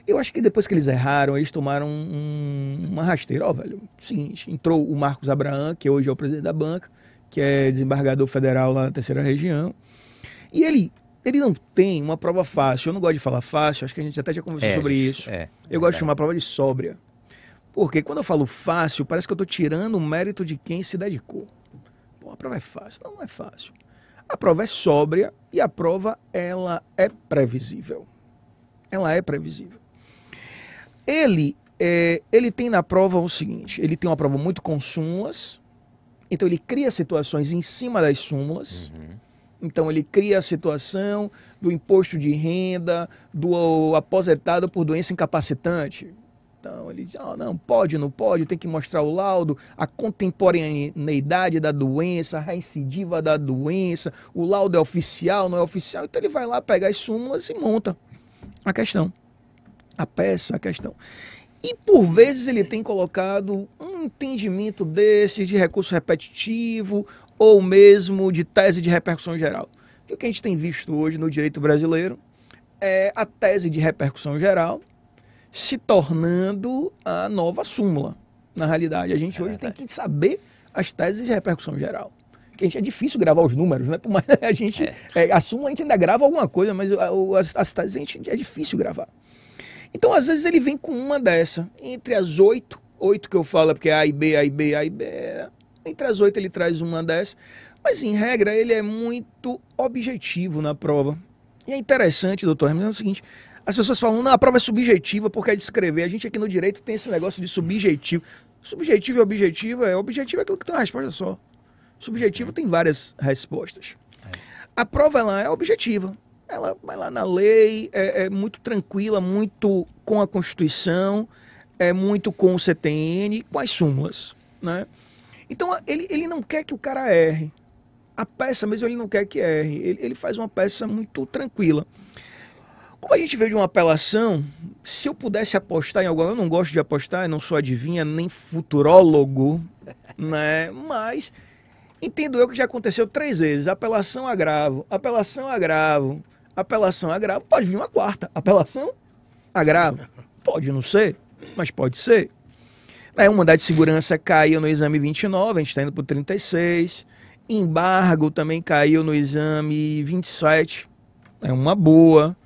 Eu acho que depois que eles erraram, eles tomaram um, uma rasteira. Ó, oh, velho, seguinte, entrou o Marcos Abraão, que hoje é o presidente da banca, que é desembargador federal lá na terceira região. E ele, ele não tem uma prova fácil. Eu não gosto de falar fácil, acho que a gente até já conversou é, sobre isso. É, eu é gosto de chamar a prova de sóbria. Porque quando eu falo fácil, parece que eu estou tirando o mérito de quem se dedicou. Pô, a prova é fácil. Não, não é fácil. A prova é sóbria e a prova ela é previsível. Ela é previsível. Ele é, ele tem na prova o seguinte: ele tem uma prova muito com súmulas, então ele cria situações em cima das súmulas. Uhum. Então ele cria a situação do imposto de renda, do aposentado por doença incapacitante. Então ele diz, oh, não, pode, não pode, tem que mostrar o laudo, a contemporaneidade da doença, a recidiva da doença, o laudo é oficial, não é oficial. Então ele vai lá pegar as súmulas e monta a questão, a peça, a questão. E por vezes ele tem colocado um entendimento desse de recurso repetitivo ou mesmo de tese de repercussão geral. o que a gente tem visto hoje no direito brasileiro é a tese de repercussão geral, se tornando a nova súmula. Na realidade, a gente é hoje tem que saber as teses de repercussão geral. Que a gente, é difícil gravar os números, né? Por mais a gente. É. É, a súmula a gente ainda grava alguma coisa, mas as, as teses a gente, é difícil gravar. Então, às vezes, ele vem com uma dessa. Entre as oito, oito que eu falo, é porque é A e B, A e B, A e B. Entre as oito, ele traz uma dessa. Mas, em regra, ele é muito objetivo na prova. E é interessante, doutor Hermes, é o seguinte: as pessoas falam, não, a prova é subjetiva porque é de escrever. A gente aqui no direito tem esse negócio de subjetivo. Subjetivo e objetivo é. Objetivo é aquilo que tem uma resposta só. Subjetivo tem várias respostas. A prova ela é objetiva. Ela vai lá na lei, é, é muito tranquila, muito com a Constituição, é muito com o CTN, com as súmulas. Né? Então ele, ele não quer que o cara erre. A peça mesmo ele não quer que erre. Ele, ele faz uma peça muito tranquila. Como a gente veio de uma apelação, se eu pudesse apostar em algo, eu não gosto de apostar, eu não sou adivinha nem futurólogo, né? Mas entendo eu que já aconteceu três vezes: apelação, agravo, apelação, agravo, apelação, agravo. Pode vir uma quarta, apelação, agravo. Pode não ser, mas pode ser. Aí uma unidade de segurança caiu no exame 29, a gente está indo para o 36. Embargo também caiu no exame 27. É uma boa.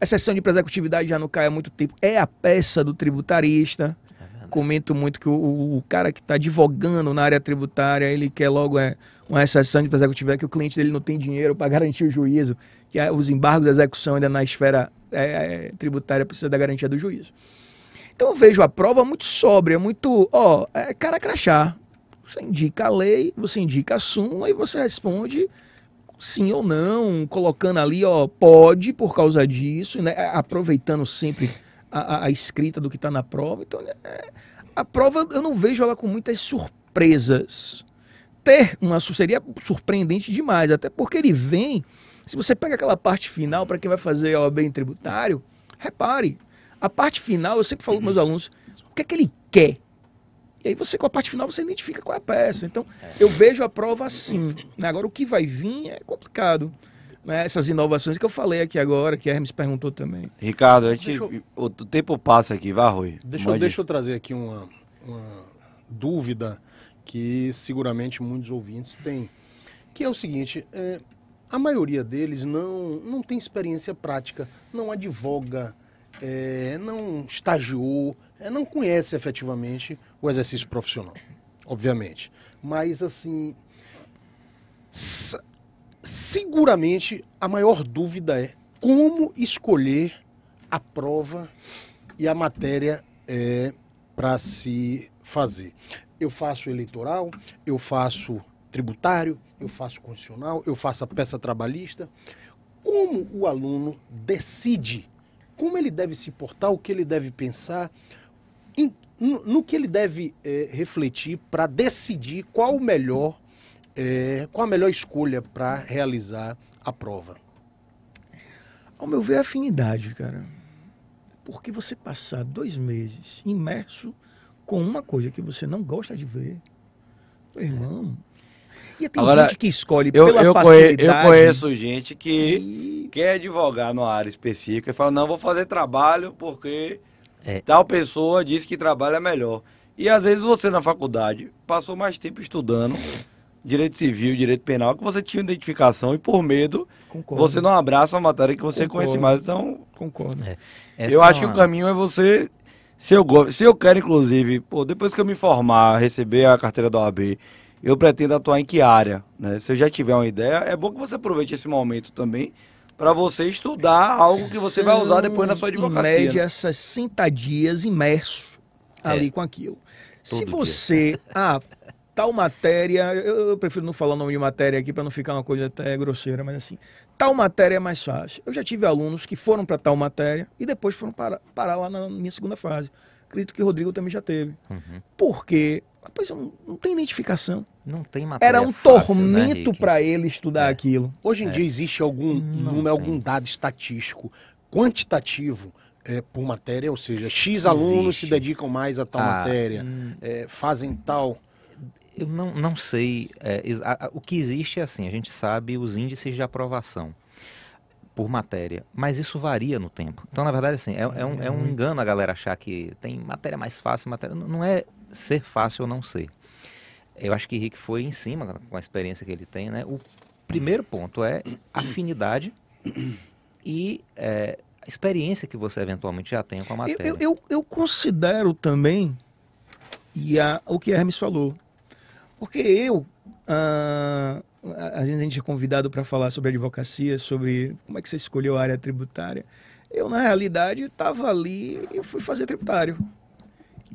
A sessão de executividade já não cai há muito tempo. É a peça do tributarista. É Comento muito que o, o cara que está advogando na área tributária, ele quer logo é, uma exceção de executividade que o cliente dele não tem dinheiro para garantir o juízo, que é, os embargos de execução ainda na esfera é, é, tributária precisa da garantia do juízo. Então eu vejo a prova muito sóbria, muito, ó, é cara crachá. Você indica a lei, você indica a súmula e você responde sim ou não, colocando ali, ó, pode por causa disso, né? aproveitando sempre a, a escrita do que está na prova. Então, é, a prova eu não vejo ela com muitas surpresas. Ter uma seria surpreendente demais, até porque ele vem. Se você pega aquela parte final para quem vai fazer o bem tributário, repare, a parte final, eu sempre falo para meus alunos, o que é que ele quer? E aí você, com a parte final, você identifica qual é a peça. Então, eu vejo a prova assim. Né? Agora, o que vai vir é complicado. Né? Essas inovações que eu falei aqui agora, que a Hermes perguntou também. Ricardo, a gente, eu... o tempo passa aqui, vai, Rui. Deixa, eu, deixa eu trazer aqui uma, uma dúvida que seguramente muitos ouvintes têm. Que é o seguinte, é, a maioria deles não, não tem experiência prática, não advoga é, não estagiou, é, não conhece efetivamente o exercício profissional, obviamente. Mas, assim, seguramente a maior dúvida é como escolher a prova e a matéria é, para se fazer. Eu faço eleitoral, eu faço tributário, eu faço constitucional, eu faço a peça trabalhista. Como o aluno decide como ele deve se portar, o que ele deve pensar, em, no, no, que ele deve é, refletir para decidir qual o melhor, é, qual a melhor escolha para realizar a prova. Ao meu ver, é afinidade, cara. Porque você passar dois meses imerso com uma coisa que você não gosta de ver, meu irmão, e tem Agora, gente que escolhe eu, pela eu facilidade. eu conheço gente que e... quer advogar numa área específica e fala, não, vou fazer trabalho porque é. tal pessoa disse que trabalho é melhor. E às vezes você na faculdade passou mais tempo estudando direito civil, direito penal, que você tinha identificação e por medo Concordo. você não abraça uma matéria que você Concordo. conhece mais. Então, Concordo. É. Eu acho é uma... que o caminho é você se eu, se eu quero, inclusive, pô, depois que eu me formar, receber a carteira da OAB eu pretendo atuar em que área. Né? Se eu já tiver uma ideia, é bom que você aproveite esse momento também para você estudar algo que você São, vai usar depois na sua advocacia. Em média, 60 dias imerso é. ali com aquilo. Todo Se você. Dia. Ah, tal matéria. Eu, eu, prefiro não falar o nome de matéria aqui para não ficar uma coisa até grosseira, mas assim. Tal matéria é mais fácil. Eu já tive alunos que foram para tal matéria e depois foram parar, parar lá na minha segunda fase. Acredito que o Rodrigo também já teve. Uhum. Porque Rapaz, não, não tem identificação. Não tem matéria Era um fácil, né, tormento né, para ele estudar é. aquilo. Hoje em é. dia existe algum número, algum dado estatístico, quantitativo é, por matéria, ou seja, X alunos se dedicam mais a tal ah, matéria, hum, é, fazem tal. Eu não, não sei. É, a, a, o que existe é assim, a gente sabe os índices de aprovação por matéria, mas isso varia no tempo. Então, na verdade, assim, é, é, um, é um engano a galera achar que tem matéria mais fácil, matéria. Não é ser fácil ou não ser. Eu acho que Henrique foi em cima com a experiência que ele tem, né? O primeiro ponto é afinidade e é, a experiência que você eventualmente já tem com a matéria. Eu, eu, eu considero também e a, o que Hermes falou, porque eu ah, a gente é convidado para falar sobre advocacia, sobre como é que você escolheu a área tributária. Eu, na realidade, estava ali e fui fazer tributário.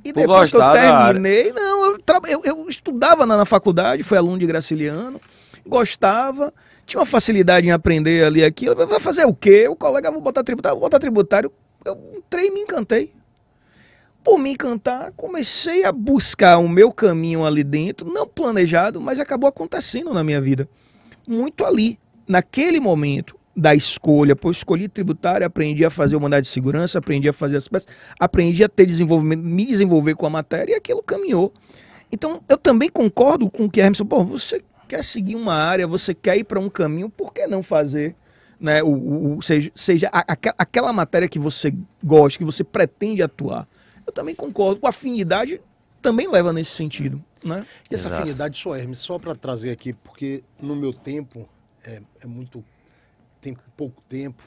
E Por depois que eu terminei, não, eu, eu, eu, estudava na, na faculdade, fui aluno de Graciliano, gostava, tinha uma facilidade em aprender ali aquilo. Vai fazer o quê? O colega, vou botar tributário, vou botar tributário. Eu entrei e me encantei. Por me encantar, comecei a buscar o meu caminho ali dentro, não planejado, mas acabou acontecendo na minha vida. Muito ali, naquele momento da escolha, pô, escolhi tributário, aprendi a fazer o mandado de segurança, aprendi a fazer as peças, aprendi a ter desenvolvimento, me desenvolver com a matéria e aquilo caminhou. Então, eu também concordo com o que Hermes pô, você quer seguir uma área, você quer ir para um caminho, por que não fazer? Né, o, o seja seja a, a, aquela matéria que você gosta, que você pretende atuar. Eu também concordo, com afinidade também leva nesse sentido. Né? E essa Exato. afinidade só, Hermes, só para trazer aqui, porque no meu tempo é, é muito tem pouco tempo.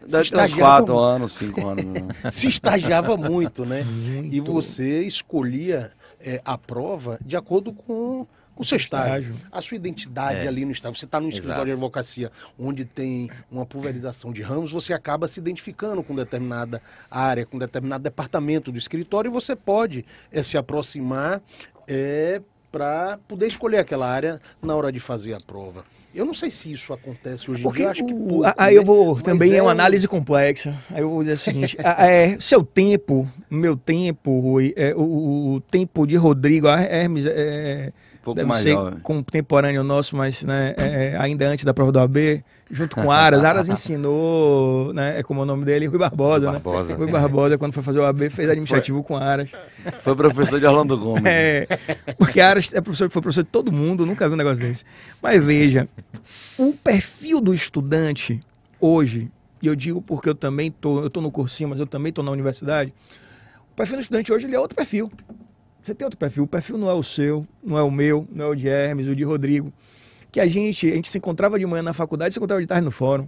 Deve uns quatro anos, cinco anos. Né? se estagiava muito, né? Muito. E você escolhia é, a prova de acordo com o seu estágio. estágio. A sua identidade é. ali no estágio. Você está no escritório de advocacia onde tem uma pulverização de ramos, você acaba se identificando com determinada área, com determinado departamento do escritório e você pode é, se aproximar é, para poder escolher aquela área na hora de fazer a prova. Eu não sei se isso acontece hoje em dia. Acho que pouco, aí né? eu vou. também é, é uma análise complexa. Aí eu vou dizer o seguinte: é, seu tempo, meu tempo, Rui, é, o, o, tempo de Rodrigo, Hermes, é, pouco deve mais ser jovem. contemporâneo nosso, mas né, é, ainda antes da prova do AB, junto com Aras. Aras ensinou, né, é como é o nome dele, Rui Barbosa. Rui Barbosa. Né? Rui Barbosa, quando foi fazer o AB, fez administrativo foi. com Aras. Foi professor de Orlando Gomes. É, porque Aras é professor, foi professor de todo mundo, nunca vi um negócio desse. Mas veja, o perfil do estudante hoje, e eu digo porque eu também tô, eu tô no cursinho, mas eu também tô na universidade, o perfil do estudante hoje ele é outro perfil. Você tem outro perfil. O perfil não é o seu, não é o meu, não é o de Hermes, o de Rodrigo. Que a gente, a gente se encontrava de manhã na faculdade, se encontrava de tarde no fórum.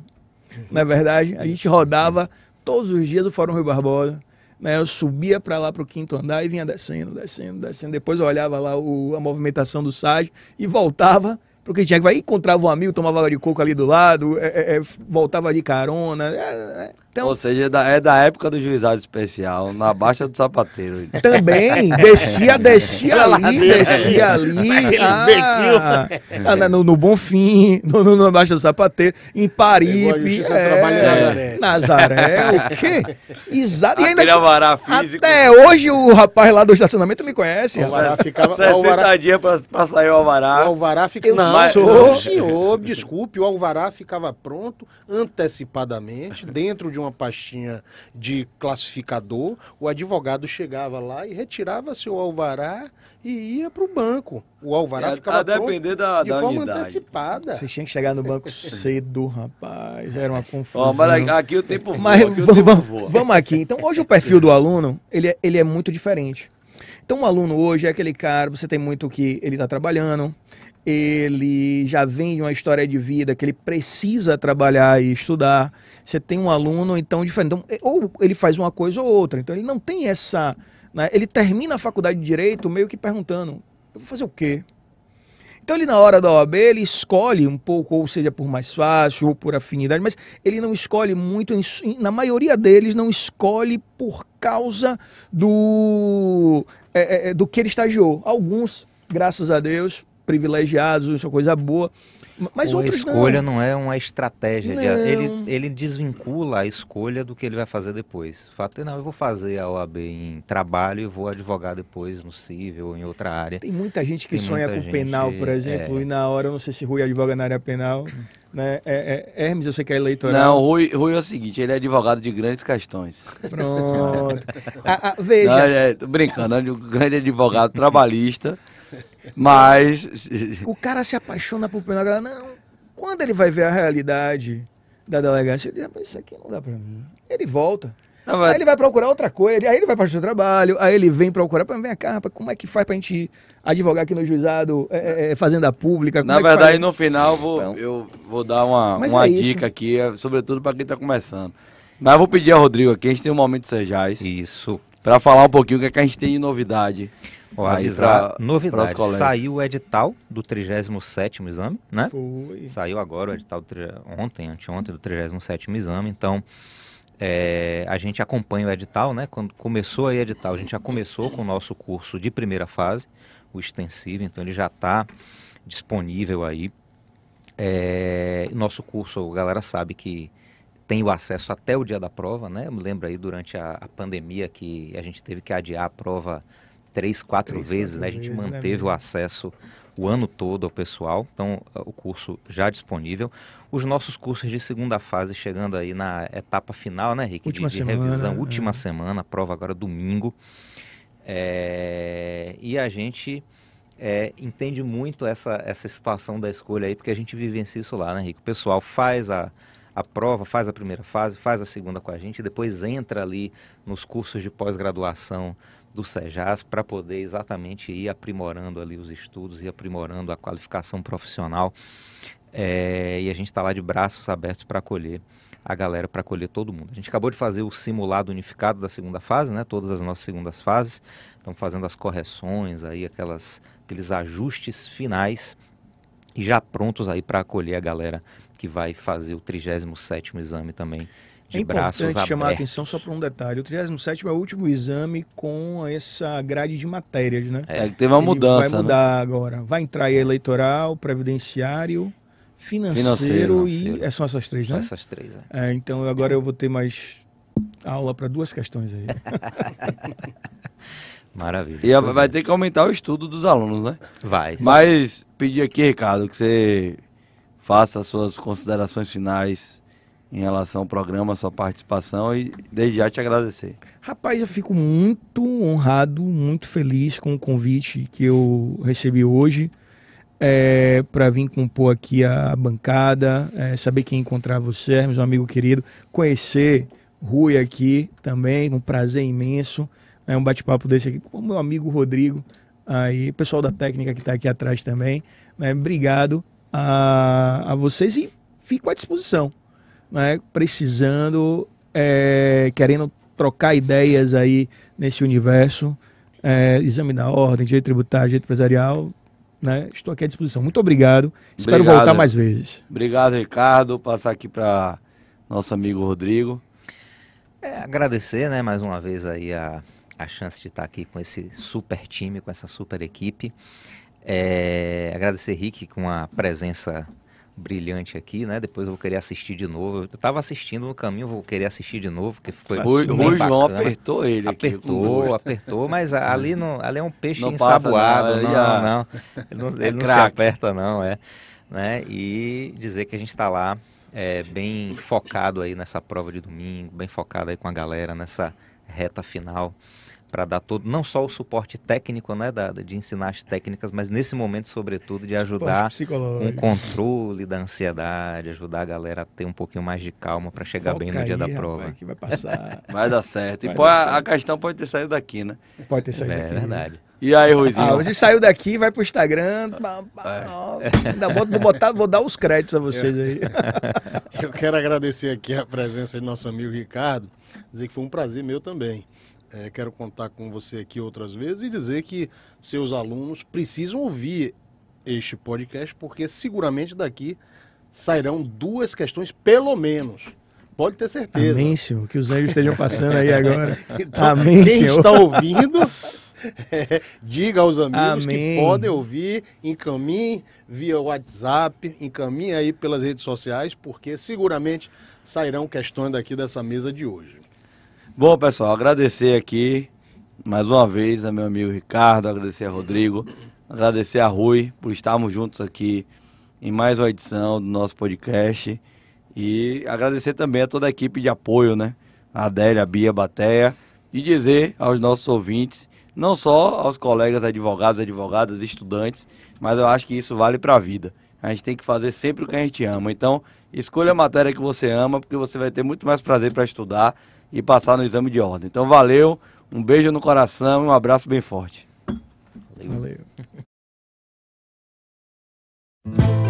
Na é verdade, a gente rodava todos os dias do Fórum Rio Barbosa. Né, eu subia para lá para o quinto andar e vinha descendo, descendo, descendo. Depois eu olhava lá o, a movimentação do SAG e voltava porque tinha que vai encontrava um amigo, tomava água de coco ali do lado, é, é, é voltava de carona. É, é, então, Ou seja, é da, é da época do juizado especial, na Baixa do Sapateiro. Também, descia, descia ali, descia ali. Ah, ah, no, no Bonfim, no, no, na Baixa do Sapateiro, em Paripe. É, Nazaré, o quê? Exato. E ainda, físico. Até hoje o rapaz lá do estacionamento me conhece. O Alvará ficava... 60 Alvará, dias pra, pra sair o Alvará. O Alvará ficava... Não, mas, sou... senhor, desculpe, o Alvará ficava pronto antecipadamente, dentro de uma pastinha de classificador, o advogado chegava lá e retirava seu alvará e ia para o banco. O alvará é, ficava a depender da, de da forma unidade. antecipada. Você tinha que chegar no banco cedo, rapaz. Era uma confusão. Oh, mas aqui o tempo voa. Mas aqui vamos, tempo voa. vamos aqui. Então, hoje o perfil do aluno, ele é, ele é muito diferente. Então, o aluno hoje é aquele cara, você tem muito que ele está trabalhando, ele já vem de uma história de vida que ele precisa trabalhar e estudar. Você tem um aluno, então, diferente. Então, ou ele faz uma coisa ou outra. Então, ele não tem essa. Né? Ele termina a faculdade de Direito meio que perguntando: eu vou fazer o quê? Então, ele, na hora da OAB, ele escolhe um pouco, ou seja, por mais fácil ou por afinidade, mas ele não escolhe muito, na maioria deles, não escolhe por causa do, é, é, do que ele estagiou. Alguns, graças a Deus, privilegiados, isso é coisa boa. Mas a escolha não. não. é uma estratégia. De, ele, ele desvincula a escolha do que ele vai fazer depois. O fato é, não, eu vou fazer a OAB em trabalho e vou advogar depois no civil ou em outra área. Tem muita gente que Tem sonha com gente, penal, por exemplo, é... e na hora, eu não sei se Rui advoga na área penal. Né? É, é, Hermes, eu sei que é eleitoral. Não, Rui, Rui é o seguinte, ele é advogado de grandes questões. Pronto. ah, ah, veja. Não, é, brincando, é um grande advogado trabalhista. Mas. O cara se apaixona por penal. Não, quando ele vai ver a realidade da delegacia, ele diz, isso aqui não dá pra mim. Ele volta. Não, mas... Aí ele vai procurar outra coisa, aí ele vai para o seu trabalho, aí ele vem procurar, para ver cá, rapaz, como é que faz pra gente advogar aqui no juizado, é, é, é fazenda pública? Na é verdade, no final, vou, então... eu vou dar uma, uma é dica aqui, é, sobretudo para quem está começando. Mas eu vou pedir ao Rodrigo aqui, a gente tem um momento de Sejais. Isso. Para falar um pouquinho o que, é que a gente tem de novidade Ó, avisar, pra, novidade, saiu o edital do 37º exame, né? Foi. Saiu agora o edital do, ontem, anteontem, do 37º exame, então é, a gente acompanha o edital, né? Quando começou a edital, a gente já começou com o nosso curso de primeira fase, o extensivo, então ele já está disponível aí. É, nosso curso, a galera sabe que tem o acesso até o dia da prova, né? Eu me lembro aí durante a, a pandemia que a gente teve que adiar a prova três, quatro três, vezes, quatro né? A gente vezes, né, manteve né? o acesso o ano todo ao pessoal, então o curso já disponível. Os nossos cursos de segunda fase chegando aí na etapa final, né, Rick? Última de, de semana, revisão, última é. semana, prova agora domingo. É, e a gente é, entende muito essa, essa situação da escolha aí, porque a gente vivencia isso lá, né, Rick? O pessoal faz a, a prova, faz a primeira fase, faz a segunda com a gente, depois entra ali nos cursos de pós-graduação do SEJAS para poder exatamente ir aprimorando ali os estudos e aprimorando a qualificação profissional. É, e a gente está lá de braços abertos para acolher a galera, para acolher todo mundo. A gente acabou de fazer o simulado unificado da segunda fase, né? Todas as nossas segundas fases. Estão fazendo as correções aí, aquelas, aqueles ajustes finais e já prontos aí para acolher a galera que vai fazer o 37º exame também de é braços abertos. chamar a atenção só para um detalhe. O 37 é o último exame com essa grade de matérias, né? É, teve uma Ele mudança. Vai mudar né? agora. Vai entrar aí eleitoral, previdenciário, financeiro, financeiro e financeiro. são essas três, né? São essas três, é. é. Então agora eu vou ter mais aula para duas questões aí. Maravilha. E vai ter que aumentar o estudo dos alunos, né? Vai. Mas pedir aqui, Ricardo, que você faça as suas considerações finais em relação ao programa, a sua participação e desde já te agradecer. Rapaz, eu fico muito honrado, muito feliz com o convite que eu recebi hoje é, para vir compor aqui a bancada, é, saber quem encontrar você, meu amigo querido, conhecer Rui aqui também, um prazer imenso, é um bate-papo desse aqui com o meu amigo Rodrigo, aí pessoal da técnica que está aqui atrás também, né? obrigado a, a vocês e fico à disposição né, precisando, é, querendo trocar ideias aí nesse universo, é, exame da ordem, direito tributário, direito empresarial, né? Estou aqui à disposição. Muito obrigado. Espero Obrigado. voltar mais vezes. Obrigado, Ricardo. Passar aqui para nosso amigo Rodrigo. É, agradecer, né, mais uma vez aí a, a chance de estar aqui com esse super time, com essa super equipe. É, agradecer Rick com a presença brilhante aqui, né? Depois eu vou querer assistir de novo. Eu estava assistindo no caminho, vou querer assistir de novo, porque foi Rui, Rui João apertou ele aqui. Apertou, gosto. apertou, mas ali, não, ali é um peixe Não passa, ensaboado, não, não, ele já- não. Ele não, ele não se aperta, não, é. Né? E dizer que a gente está lá é, bem focado aí nessa prova de domingo, bem focado aí com a galera nessa reta final para dar todo, não só o suporte técnico, né, da, de ensinar as técnicas, mas nesse momento, sobretudo, de ajudar com o controle da ansiedade, ajudar a galera a ter um pouquinho mais de calma para chegar bem no Foca dia da aí, prova. rapaz, que vai passar. Vai dar certo. Vai e dar a, certo. a questão pode ter saído daqui, né? Pode ter saído É daqui. verdade. E aí, Ruizinho? Ah, você saiu daqui, vai pro Instagram. pá, ó, ainda vou, vou botar, vou dar os créditos a vocês aí. Eu quero agradecer aqui a presença de nosso amigo Ricardo, dizer que foi um prazer meu também. É, quero contar com você aqui outras vezes e dizer que seus alunos precisam ouvir este podcast, porque seguramente daqui sairão duas questões, pelo menos. Pode ter certeza. Amém, Senhor. Que os anjos estejam passando aí agora. Então, Amém, quem Senhor. está ouvindo, é, diga aos amigos Amém. que podem ouvir, encaminhe via WhatsApp, encaminhe aí pelas redes sociais, porque seguramente sairão questões daqui dessa mesa de hoje. Bom, pessoal, agradecer aqui mais uma vez a meu amigo Ricardo, agradecer a Rodrigo, agradecer a Rui por estarmos juntos aqui em mais uma edição do nosso podcast e agradecer também a toda a equipe de apoio, né? A Adélia, a Bia, a Bateia e dizer aos nossos ouvintes, não só aos colegas advogados, advogadas, estudantes, mas eu acho que isso vale para a vida. A gente tem que fazer sempre o que a gente ama. Então, escolha a matéria que você ama, porque você vai ter muito mais prazer para estudar e passar no exame de ordem. Então, valeu, um beijo no coração e um abraço bem forte. Valeu.